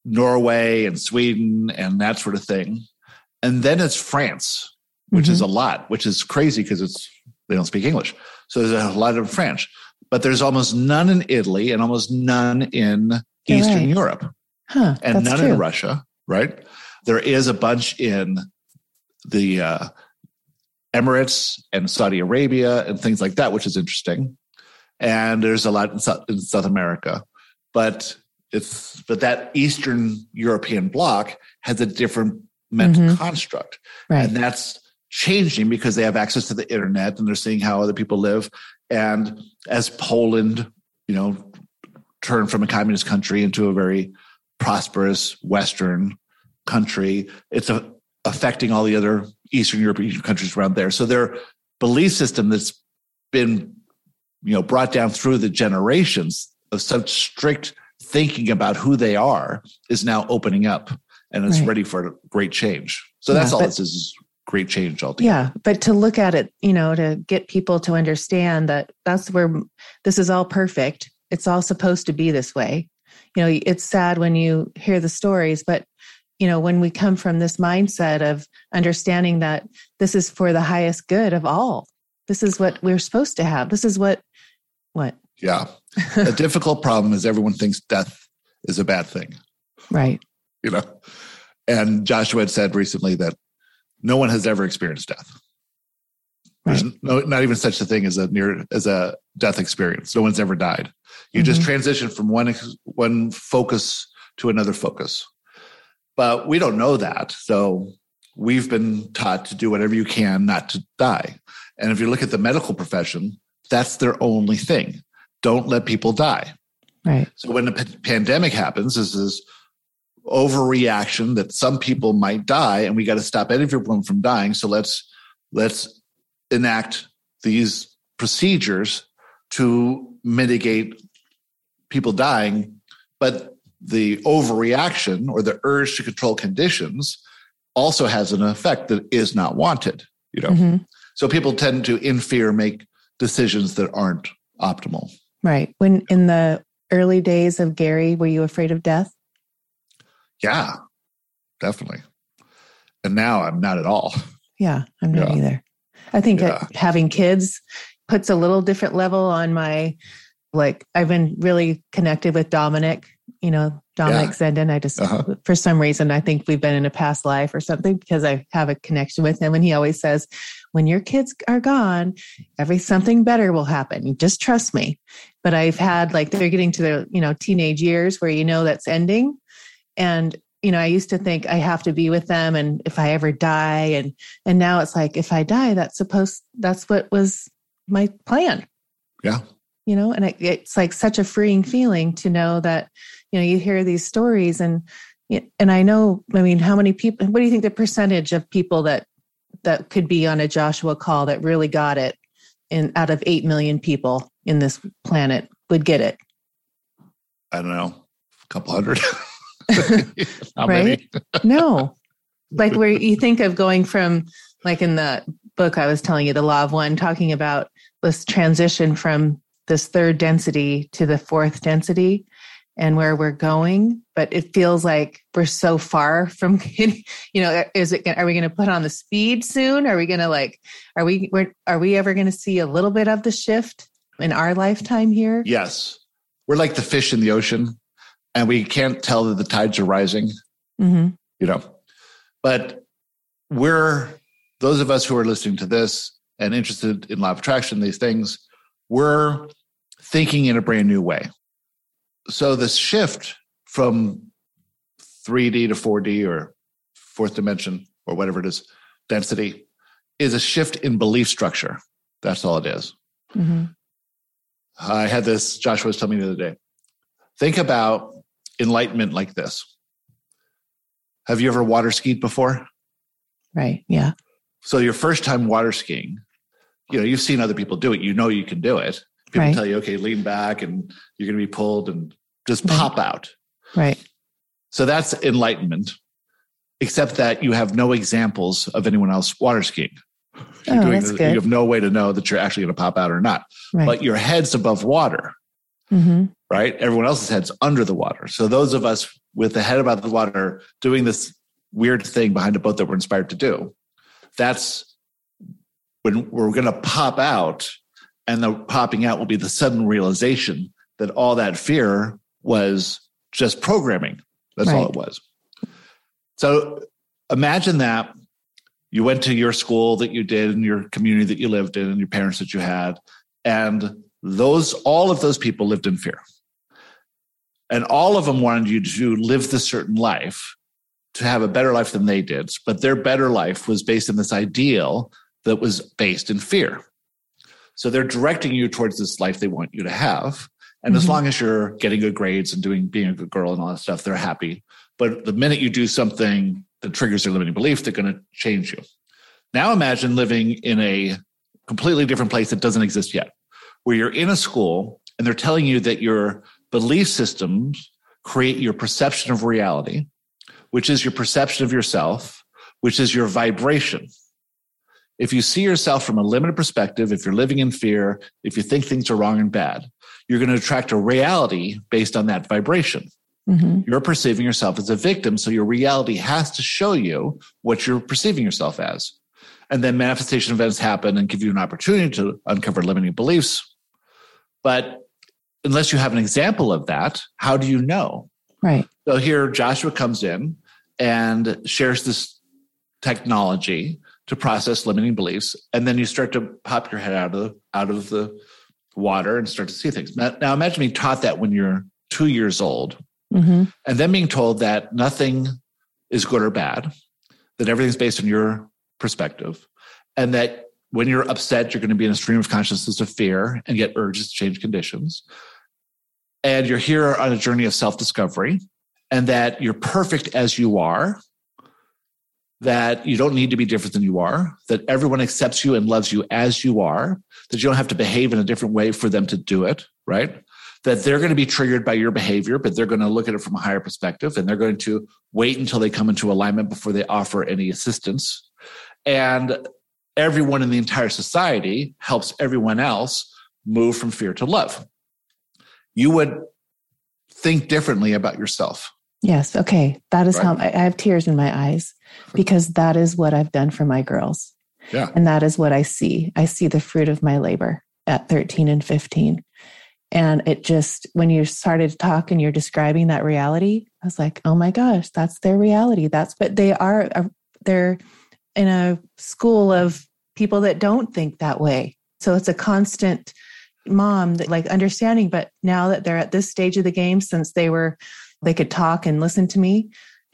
Norway and Sweden and that sort of thing, and then it's France, which mm-hmm. is a lot, which is crazy because it's they don't speak English, so there's a lot of French, but there's almost none in Italy and almost none in You're Eastern right. Europe, huh, and none true. in Russia. Right? There is a bunch in the uh, Emirates and Saudi Arabia and things like that, which is interesting. And there's a lot in South, in South America, but it's but that Eastern European bloc has a different mental mm-hmm. construct, right. and that's changing because they have access to the internet and they're seeing how other people live. And as Poland, you know, turned from a communist country into a very prosperous Western country, it's a, affecting all the other Eastern European countries around there. So their belief system that's been, you know, brought down through the generations of such strict thinking about who they are is now opening up and it's right. ready for a great change. So that's yeah, all this is great change altogether. Yeah. But to look at it, you know, to get people to understand that that's where this is all perfect. It's all supposed to be this way. You know, it's sad when you hear the stories, but you know, when we come from this mindset of understanding that this is for the highest good of all, this is what we're supposed to have. This is what, what? Yeah. a difficult problem is everyone thinks death is a bad thing. Right. You know, and Joshua had said recently that no one has ever experienced death. There's right. no, not even such a thing as a near as a death experience. No one's ever died. You mm-hmm. just transition from one one focus to another focus. But we don't know that. So we've been taught to do whatever you can not to die. And if you look at the medical profession, that's their only thing. Don't let people die. Right. So when the p- pandemic happens, this is overreaction that some people might die and we got to stop everyone from dying. So let's let's enact these procedures to mitigate people dying. But the overreaction or the urge to control conditions also has an effect that is not wanted you know mm-hmm. so people tend to in fear make decisions that aren't optimal right when in the early days of gary were you afraid of death yeah definitely and now i'm not at all yeah i'm not yeah. either i think yeah. having kids puts a little different level on my like i've been really connected with dominic you know, Dominic yeah. Zenden. I just, uh-huh. for some reason, I think we've been in a past life or something because I have a connection with him. And he always says, when your kids are gone, every something better will happen. You just trust me. But I've had like, they're getting to the, you know, teenage years where you know that's ending. And, you know, I used to think I have to be with them. And if I ever die, and, and now it's like, if I die, that's supposed, that's what was my plan. Yeah. You know, and it, it's like such a freeing feeling to know that, you know you hear these stories and and i know i mean how many people what do you think the percentage of people that that could be on a joshua call that really got it in out of 8 million people in this planet would get it i don't know a couple hundred right? No. Like where you think of going from like in the book i was telling you the law of one talking about this transition from this third density to the fourth density and where we're going but it feels like we're so far from getting, you know is it are we going to put on the speed soon? Are we going to like are we are we ever going to see a little bit of the shift in our lifetime here? Yes. We're like the fish in the ocean and we can't tell that the tides are rising mm-hmm. you know but we're those of us who are listening to this and interested in law of attraction these things we're thinking in a brand new way so the shift from 3D to 4D or fourth dimension or whatever it is, density, is a shift in belief structure. That's all it is. Mm-hmm. I had this, Joshua was telling me the other day. Think about enlightenment like this. Have you ever water skied before? Right. Yeah. So your first time water skiing, you know, you've seen other people do it. You know you can do it. People Right. tell you, okay, lean back and you're going to be pulled and just Right. pop out. Right. So that's enlightenment, except that you have no examples of anyone else water skiing. You're Oh, doing that's this- good. You have no way to know that you're actually going to pop out or not. Right. But your head's above water, hmm right? Everyone else's head's under the water. So those of us with the head above the water doing this weird thing behind a boat that we're inspired to do, that's when we're going to pop out, and the popping out will be the sudden realization that all that fear was just programming. That's all it was. So imagine that you went to your school that you did and your community that you lived in and your parents that you had and those all of those people lived in fear and all of them wanted you to live this certain life to have a better life than they did. But their better life was based on this ideal that was based in fear. So they're directing you towards this life they want you to have. And as Mhm. long as you're getting good grades and doing being a good girl and all that stuff they're happy. But the minute you do something that triggers their limiting belief they're going to change you. Now imagine living in a completely different place that doesn't exist yet where you're in a school and they're telling you that your belief systems create your perception of reality, which is your perception of yourself, which is your vibration. If you see yourself from a limited perspective, if you're living in fear, if you think things are wrong and bad, you're going to attract a reality based on that vibration. hmm You're perceiving yourself as a victim, so your reality has to show you what you're perceiving yourself as. And then manifestation events happen and give you an opportunity to uncover limiting beliefs. But unless you have an example of that, how do you know? Right. So here Joshua comes in and shares this technology to process limiting beliefs, and then you start to pop your head out of the, out of the water and start to see things. Now, now imagine being taught that when you're two years old, hmm and then being told that nothing is good or bad, that everything's based on your perspective, and that when you're upset, you're going to be in a stream of consciousness of fear and get urges to change conditions. And you're here on a journey of self discovery, and that you're perfect as you are, that you don't need to be different than you are, that everyone accepts you and loves you as you are, that you don't have to behave in a different way for them to do it, right? That they're going to be triggered by your behavior, but they're going to look at it from a higher perspective and they're going to wait until they come into alignment before they offer any assistance. And everyone in the entire society helps everyone else move from fear to love. You would think differently about yourself. Yes. Okay. That is Right. how I I have tears in my eyes because that is what I've done for my girls. Yeah. And that is what I see. I see the fruit of my labor at 13 and 15. And it just, when you started to talk and you're describing that reality, I was like, oh my gosh, that's their reality. That's, but they are, uh, they're in a school of people that don't think that way. So it's a constant mom that like understanding. But now that they're at this stage of the game, since they were, they could talk and listen to me,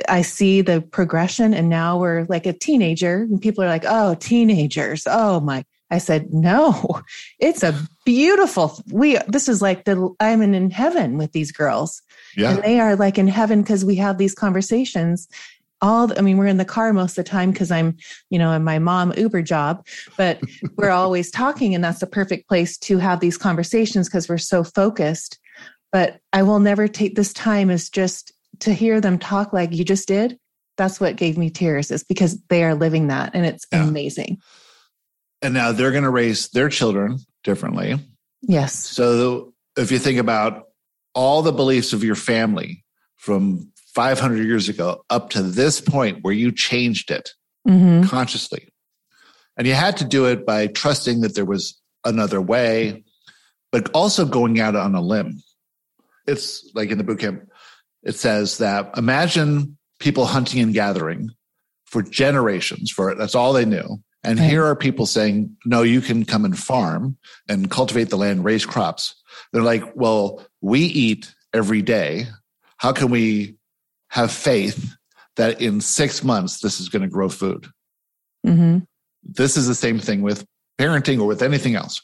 I see the progression. And now we're like a teenager, and people are like, oh, teenagers. Oh my. I said, no, it's a beautiful, we, this is like the, I'm in, in heaven with these girls. Yeah. And they are like in heaven because we have these conversations. All, the- I mean, we're in the car most of the time because I'm, you know, in my mom Uber job, but we're always talking. And that's the perfect place to have these conversations because we're so focused. But I will never take this time as just to hear them talk like you just did. That's what gave me tears, is because they are living that and it's Yeah. amazing. And now they're going to raise their children differently. Yes. So if you think about all the beliefs of your family from 500 years ago up to this point where you changed it hmm consciously, and you had to do it by trusting that there was another way, but also going out on a limb. It's like in the boot camp, it says that imagine people hunting and gathering for generations for it. That's all they knew. And Right. here are people saying, no, you can come and farm and cultivate the land, raise crops. They're like, well, we eat every day. How can we have faith that in six months this is going to grow food? hmm This is the same thing with parenting or with anything else.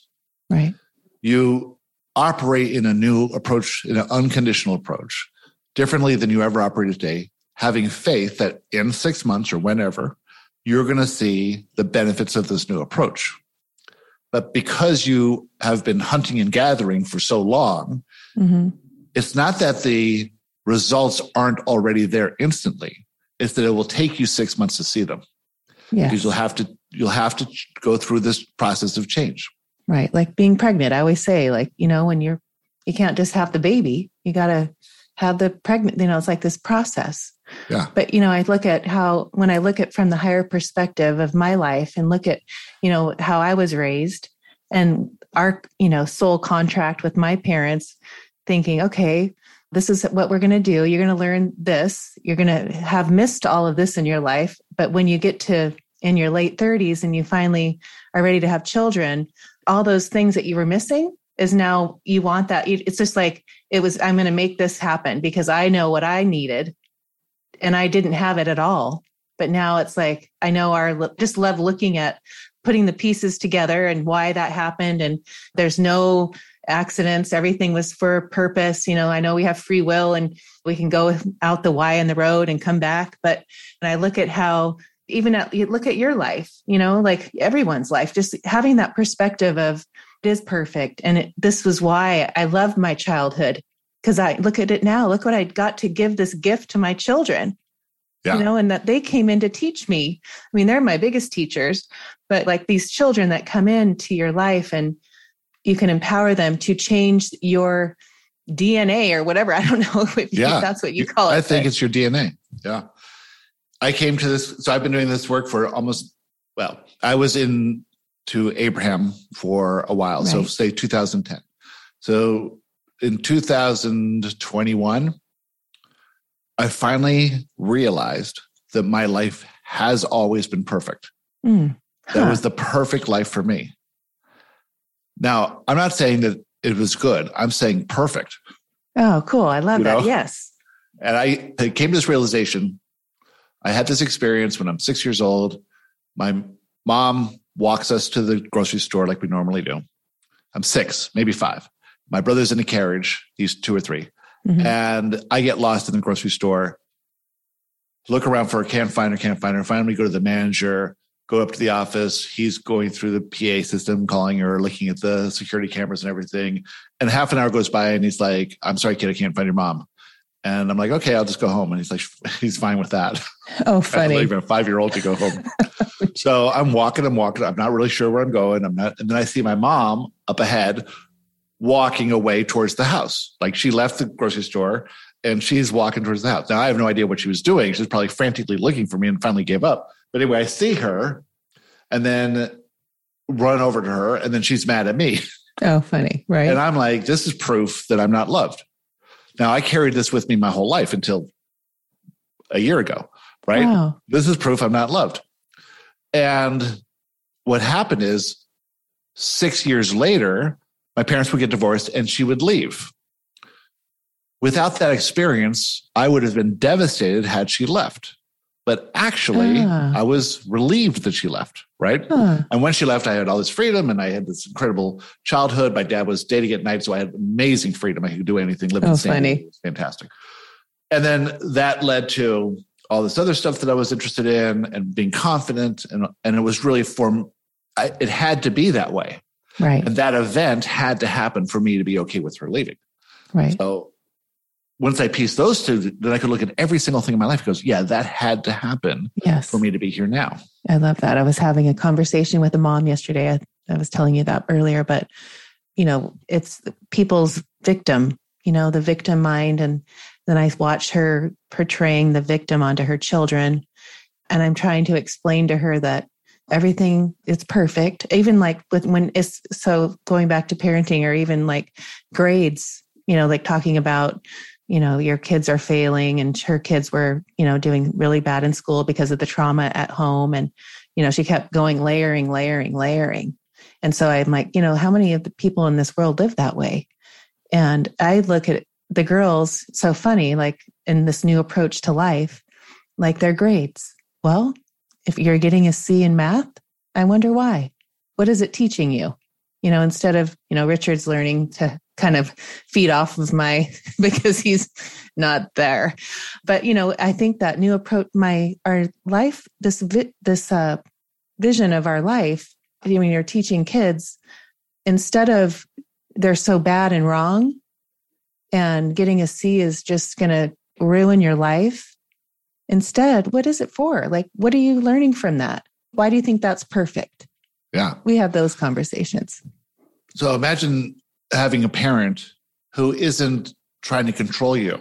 Right. You operate in a new approach, in an unconditional approach differently than you ever operated today, having faith that in six months or whenever, you're going to see the benefits of this new approach. But because you have been hunting and gathering for so long, mm-hmm. it's not that the results aren't already there instantly. It's that it will take you six months to see them. Yeah. Because you'll have to you'll have to go through this process of change. Right. Like being pregnant. I always say, like, you know, when you're you can't just have the baby. You gotta have the pregnant, you know, it's like this process. Yeah. But, you know, I look at how, when I look at from the higher perspective of my life and look at, you know, how I was raised and our, you know, soul contract with my parents, thinking, okay, this is what we're going to do. You're going to learn this. You're going to have missed all of this in your life. But when you get to in your late 30s and you finally are ready to have children, all those things that you were missing is now you want that. It's just like it was, I'm going to make this happen because I know what I needed and I didn't have it at all. But now it's like, I know our, just love looking at putting the pieces together and why that happened. And there's no accidents. Everything was for a purpose. You know, I know we have free will and we can go out the Y in the road and come back. But and I look at how even at you look at your life, you know, like everyone's life, just having that perspective of it is perfect. And it, this was why I loved my childhood because I look at it now. Look what I got to give this gift to my children. Yeah. You know, and that they came in to teach me. I mean, they're my biggest teachers, but like these children that come into your life and you can empower them to change your DNA or whatever. I don't know if yeah. that's what you call it. I think but. it's your DNA. Yeah. I came to this. So I've been doing this work for almost, well, I was in to Abraham for a while. Right. So say 2010. So in 2021, I finally realized that my life has always been perfect. Mm. Huh. That was the perfect life for me. Now, I'm not saying that it was good. I'm saying perfect. Oh, cool. I love you that. Know? Yes. And I, I came to this realization. I had this experience when I'm six years old. My mom walks us to the grocery store like we normally do. I'm six, maybe five. My brother's in a carriage. He's two or 3 mm-hmm. And I get lost in the grocery store, look around for a can't find her, can't find her. Finally, go to the manager, go up to the office. He's going through the PA system, calling her, looking at the security cameras and everything. And half an hour goes by and he's like, I'm sorry, kid, I can't find your mom. And I'm like, okay, I'll just go home. And he's like, he's fine with that. Oh, funny. Leave a five year old to go home. so I'm walking, I'm walking. I'm not really sure where I'm going. I'm not. And then I see my mom up ahead walking away towards the house. Like she left the grocery store and she's walking towards the house. Now I have no idea what she was doing. She's probably frantically looking for me and finally gave up. But anyway, I see her and then run over to her and then she's mad at me. Oh, funny. Right. And I'm like, this is proof that I'm not loved. Now, I carried this with me my whole life until a year ago, right? Wow. This is proof I'm not loved. And what happened is six years later, my parents would get divorced and she would leave. Without that experience, I would have been devastated had she left. But actually, uh. I was relieved that she left, right? And when she left, I had all this freedom and I had this incredible childhood. My dad was dating at night, so I had amazing freedom. I could do anything, live oh, in San funny. It was fantastic. And then that led to all this other stuff that I was interested in and being confident. And, and it was really for, I, it had to be that way. Right. And that event had to happen for me to be okay with her leaving. Right. So once I piece those two, then I could look at every single thing in my life. Goes, yeah, that had to happen yes. for me to be here now. I love that. I was having a conversation with a mom yesterday. I, I was telling you that earlier, but you know, it's people's victim, you know, the victim mind. And then I watched her portraying the victim onto her children. And I'm trying to explain to her that everything is perfect. Even like with when it's so going back to parenting or even like grades, you know, like talking about you know your kids are failing and her kids were you know doing really bad in school because of the trauma at home. And you know she kept going layering layering layering. And so i'm like you know how many of the people in this world live that way? And i look at the girls so funny like in this new approach to life like their grades. Well if you're getting a c in math i wonder why. What is it teaching you? You know instead of you know richard's learning to kind of feed off of my because he's not there. But you know, I think that new approach, my our life, this vi- this uh, vision of our life. I mean, you're teaching kids instead of they're so bad and wrong, and getting a C is just going to ruin your life. Instead, what is it for? Like, what are you learning from that? Why do you think that's perfect? Yeah. We have those conversations. So imagine having a parent who isn't trying to control you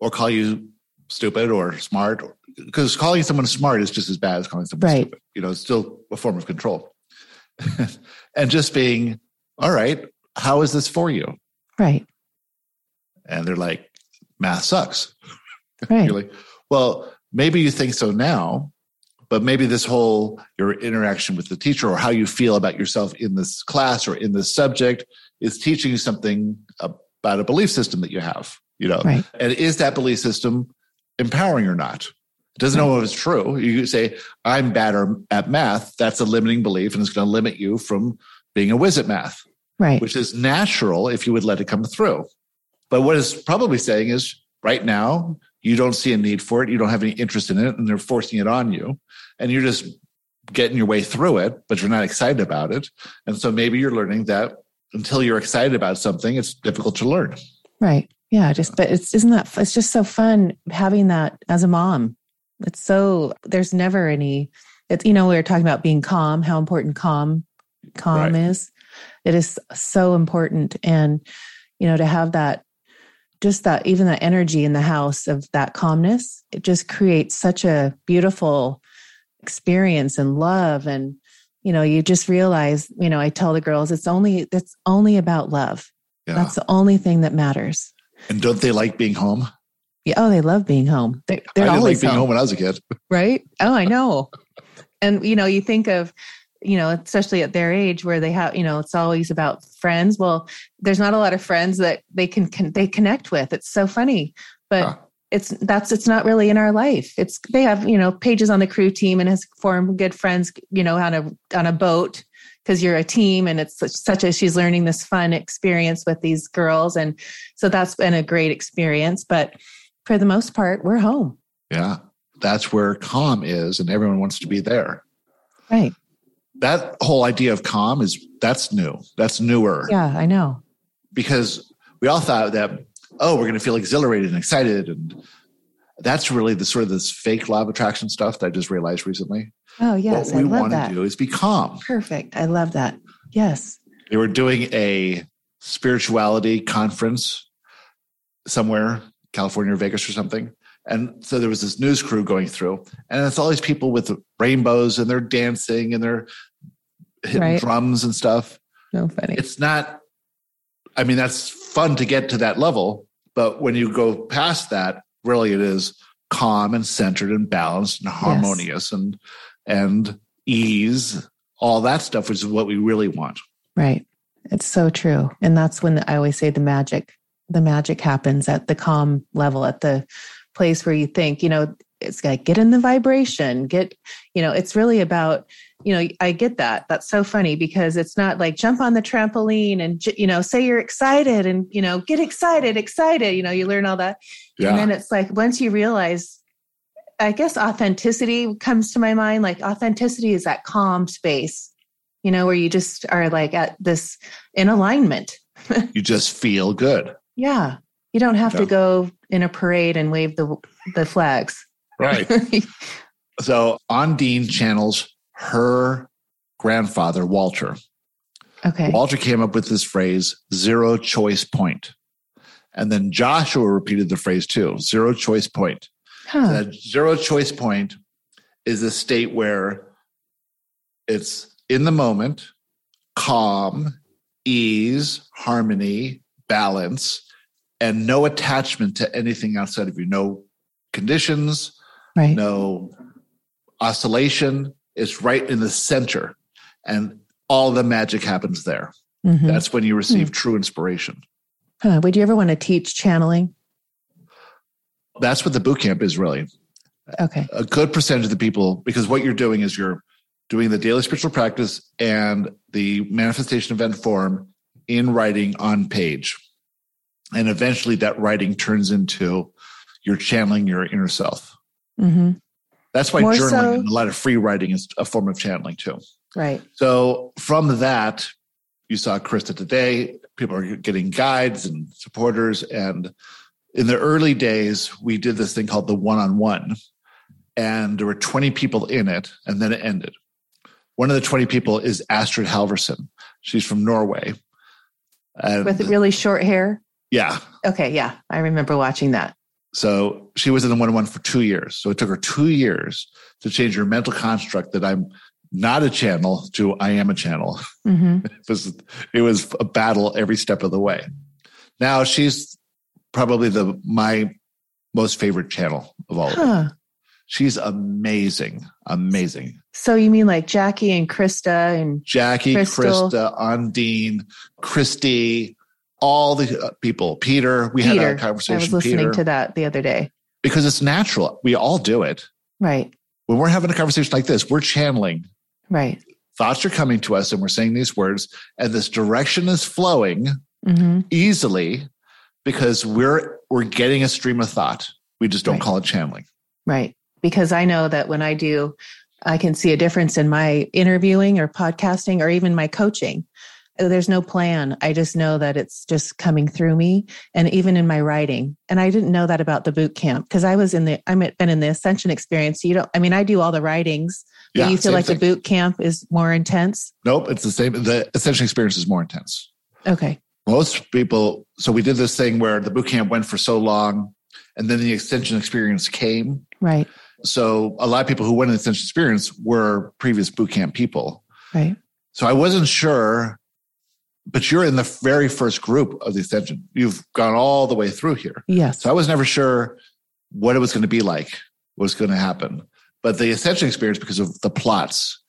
or call you stupid or smart because calling someone smart is just as bad as calling someone right. stupid. You know it's still a form of control. And just being all right how is this for you? Right. And they're like math sucks. Right. You're like well maybe you think so now but maybe this whole your interaction with the teacher or how you feel about yourself in this class or in this subject is teaching you something about a belief system that you have you know? Right. and is that belief system empowering or not? It doesn't know if it's true. You say i'm bad at math that's a limiting belief and it's going to limit you from being a whiz at math. Right. Which is natural if you would let it come through. But what it's probably saying is right now you don't see a need for it you don't have any interest in it and they're forcing it on you and you're just getting your way through it but you're not excited about it. And so maybe you're learning that until you're excited about something it's difficult to learn. Right. Yeah just but it's isn't that it's just so fun having that as a mom. It's so there's never any it's you know we were talking about being calm how important calm calm right. is. It is so important and you know to have that just that even that energy in the house of that calmness it just creates such a beautiful experience and love and you know you just realize you know i tell the girls it's only it's only about love. Yeah. that's the only thing that matters. And don't they like being home? Yeah oh they love being home. They're, they're I always like being home. home when i was a kid. Right? Oh i know. And you know you think of you know especially at their age where they have you know it's always about friends. Well there's not a lot of friends that they can, can they connect with. It's so funny. But huh it's that's it's not really in our life. It's they have you know Paige's on the crew team and has formed good friends you know on a on a boat because you're a team and it's such, such a she's learning this fun experience with these girls. And so that's been a great experience but for the most part we're home. Yeah that's where calm is and everyone wants to be there. Right. That whole idea of calm is that's new. That's newer. Yeah i know. Because we all thought that oh, we're going to feel exhilarated and excited. And that's really the sort of this fake law of attraction stuff that I just realized recently. Oh, yes. What we want to do is be calm. Perfect. I love that. Yes. They were doing a spirituality conference somewhere, California or Vegas or something. And so there was this news crew going through, and it's all these people with rainbows and they're dancing and they're hitting right. drums and stuff. No funny. It's not I mean, that's fun to get to that level. But when you go past that, really it is calm and centered and balanced and harmonious yes. and and ease, all that stuff, which is what we really want. Right. It's so true. And that's when I always say the magic, the magic happens at the calm level, at the place where you think, you know, it's like get in the vibration, get, you know, it's really about you know, I get that. That's so funny because it's not like jump on the trampoline and, you know, say you're excited and, you know, get excited, excited. You know, you learn all that. Yeah. And then it's like once you realize, I guess authenticity comes to my mind. Like authenticity is that calm space, you know, where you just are like at this in alignment. you just feel good. Yeah. You don't have yeah. to go in a parade and wave the the flags. Right. so Undine channels her grandfather, Walter. Okay. Walter came up with this phrase, zero choice point. And then Joshua repeated the phrase too, zero choice point. Huh. So that zero choice point is a state where it's in the moment, calm, ease, harmony, balance, and no attachment to anything outside of you. No conditions, right. no oscillation, it's right in the center, and all the magic happens there. Mm-hmm. That's when you receive mm true inspiration. Huh. Would you ever want to teach channeling? That's what the boot camp is really. Okay. A good percentage of the people, because what you're doing is you're doing the daily spiritual practice and the manifestation event form in writing on page. And eventually that writing turns into you're channeling your inner self. Mm-hmm. That's why More journaling so- and a lot of free writing is a form of channeling too. Right. So from that, you saw Krista today. People are getting guides and supporters. And in the early days, we did this thing called the one on one. And there were 20 people in it, and then it ended. One of the 20 people is Astrid Halverson. She's from Norway. And With really short hair. yeah. Okay. Yeah. I remember watching that. So she was in the one on one for two years. So it took her two years to change her mental construct that I'm not a channel to I am a channel. hmm it was it was a battle every step of the way. Now she's probably the my most favorite channel of all. Of them. She's amazing, amazing. So you mean like Jackie and Krista and Jackie, Crystal. Krista, Undine, Christy, all the uh, people. Peter, we had Peter? a conversation. I was listening Peter, to that the other day. because it's natural. We all do it. Right. When we're having a conversation like this, we're channeling. Right. Thoughts are coming to us, and we're saying these words, and this direction is flowing. hmm easily because we're we're getting a stream of thought. We just don't Right. call it channeling. Right. Because I know that when I do, I can see a difference in my interviewing or podcasting or even my coaching. There's no plan. I just know that it's just coming through me and even in my writing. And I didn't know that about the boot camp because I was in the, I'm been in the ascension experience. You don't, I mean, I do all the writings, but Yeah, you feel like thing. the boot camp is more intense. Nope, it's the same. The ascension experience is more intense. Okay. Most people. So we did this thing where the boot camp went for so long, and then the ascension experience came. Right. So a lot of people who went in the ascension experience were previous boot camp people. Right. So I wasn't sure, but you're in the very first group of the ascension. You've gone all the way through here. Yes. So I was never sure what it was going to be like, what was going to happen. But the ascension experience, because of the plots,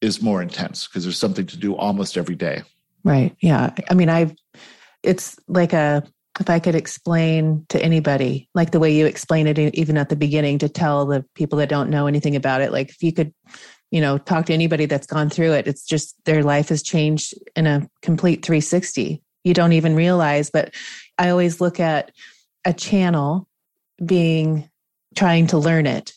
is more intense because there's something to do almost every day. Right. Yeah. I mean, I've, it's like a, if I could explain to anybody, like the way you explain it, even at the beginning, to tell the people that don't know anything about it, like if you could, you know, talk to anybody that's gone through it, it's just their life has changed in a complete 360. You don't even realize, but I always look at a channel being trying to learn it.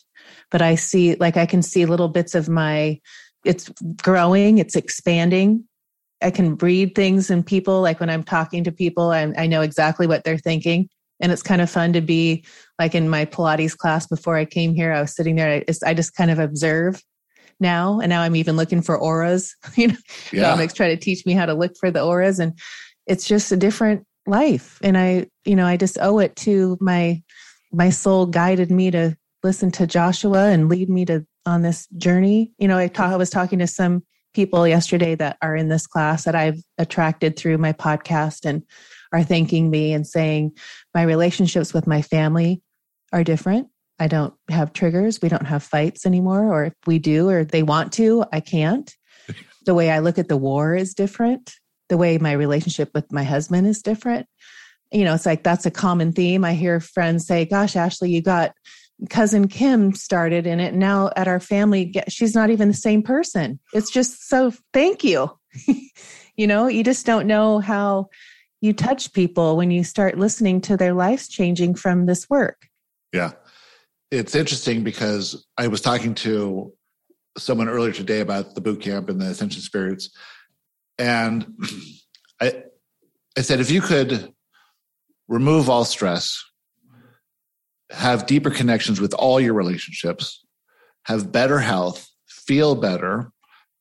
But I see, like, I can see little bits of my, it's growing, it's expanding, I can read things in people. Like when I'm talking to people, I, I know exactly what they're thinking. And it's kind of fun to be like in my Pilates class before I came here. I was sitting there. I I just kind of observe now. And now I'm even looking for auras. you know, Yeah. Dominic's trying to teach me how to look for the auras. And it's just a different life. And I, you know, I just owe it to my, my soul guided me to listen to Joshua and lead me to on this journey. You know, I, ta- I was talking to some people yesterday that are in this class that I've attracted through my podcast and are thanking me and saying my relationships with my family are different. I don't have triggers. We don't have fights anymore. Or if we do, or they want to, I can't. The way I look at the war is different. The way my relationship with my husband is different. You know, it's like that's a common theme. I hear friends say, Gosh, Ashley, you got cousin Kim started in it. Now at our family, she's not even the same person. It's just so thank you. you know, you just don't know how you touch people when you start listening to their lives changing from this work. Yeah. It's interesting because I was talking to someone earlier today about the boot camp and the ascension spirits. And I I said if you could remove all stress, have deeper connections with all your relationships, have better health, feel better,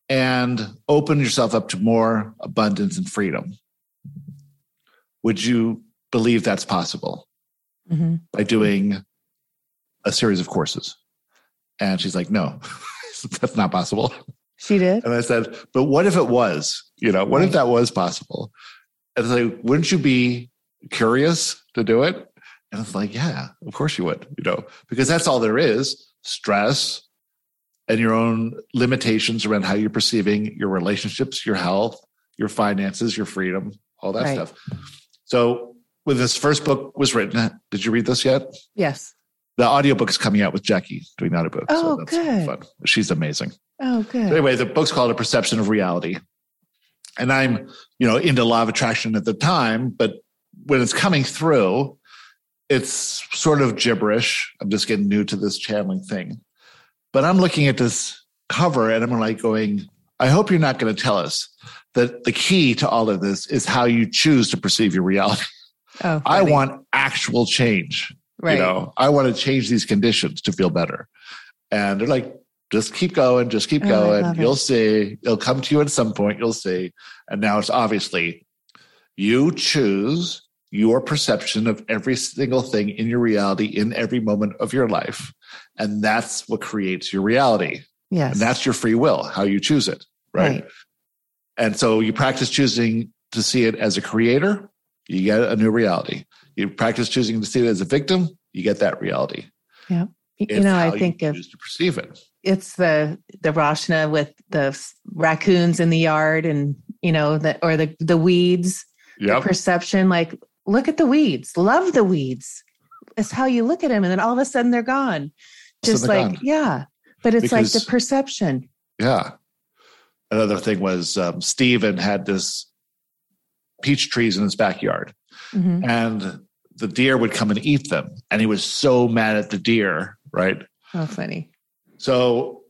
and open yourself up to more abundance and freedom. Would you believe that's possible Mm-hmm. by doing a series of courses? And she's like, no, that's not possible. She did. And I said, but what if it was? You know, what if that was possible? And it's like, wouldn't you be curious to do it? And it's like, yeah, of course you would, you know, because that's all there is stress and your own limitations around how you're perceiving your relationships, your health, your finances, your freedom, all that Right. stuff. So when this first book was written, did you read this yet? Yes. The audiobook is coming out with Jackie doing the audiobook. Oh, that's good. fun. She's amazing. Oh, good. So anyway, the book's called A Perception of Reality. and I'm, you know, into law of attraction at the time, but when it's coming through, it's sort of gibberish. I'm just getting new to this channeling thing. But I'm looking at this cover and I'm like going, I hope you're not going to tell us that the key to all of this is how you choose to perceive your reality. Oh, I want actual change. Right. You know, I want to change these conditions to feel better. And they're like, just keep going, just keep oh, going. You'll it. see. It'll come to you at some point. You'll see. And now it's obviously you choose your perception of every single thing in your reality in every moment of your life. And that's what creates your reality. Yes. And that's your free will, how you choose it. Right? right. And so you practice choosing to see it as a creator, you get a new reality. You practice choosing to see it as a victim, you get that reality. Yeah. You know, I think of to perceive it. It's the the Rashna with the raccoons in the yard and you know, the or the the weeds. Yep. The perception, like look at the weeds, love the weeds. It's how you look at them, and then all of a sudden they're gone. Just so they're like, gone. yeah. But it's because, like the perception. Yeah. Another thing was um, Stephen had this peach trees in his backyard, mm-hmm. and the deer would come and eat them, and he was so mad at the deer. Right. Oh, funny. So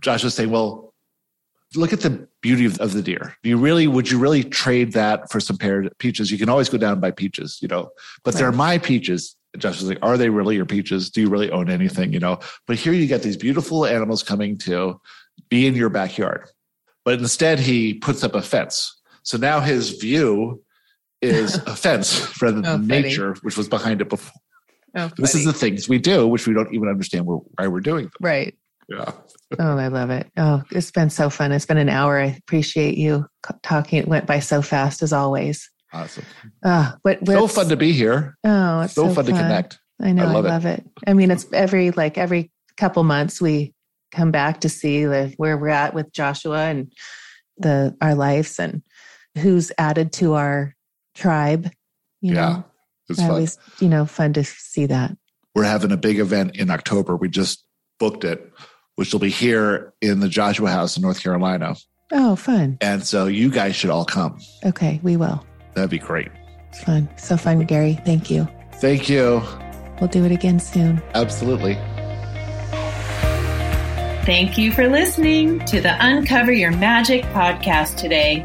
Josh was saying, well, look at the beauty of, of, the deer. Do you really would you really trade that for some paired peaches? You can always go down and buy peaches, you know. But right. they're my peaches. Josh was like, are they really your peaches? Do you really own anything? You know, but here you get these beautiful animals coming to be in your backyard. But instead he puts up a fence. So now his view is offense rather than oh, nature, which was behind it before. Oh, this is the things we do, which we don't even understand why we're doing them. Right. Yeah. oh, I love it. Oh, it's been so fun. It's been an hour. I appreciate you talking. It went by so fast as always. Awesome. Uh, but so fun to be here. Oh, it's so, so fun, fun, to connect. I know. I love, I love it. it. I mean, it's every like every couple months we come back to see like where we're at with Joshua and the our lives and who's added to our tribe. You yeah, know, it's always you know fun to see that. We're having a big event in October. We just booked it which will be here in the Joshua House in North Carolina. Oh, fun. And so you guys should all come. Okay, we will. That'd be great. Fun. So fun, Gary. Thank you. Thank you. We'll do it again soon. Absolutely. Thank you for listening to the Uncover Your Magic podcast today.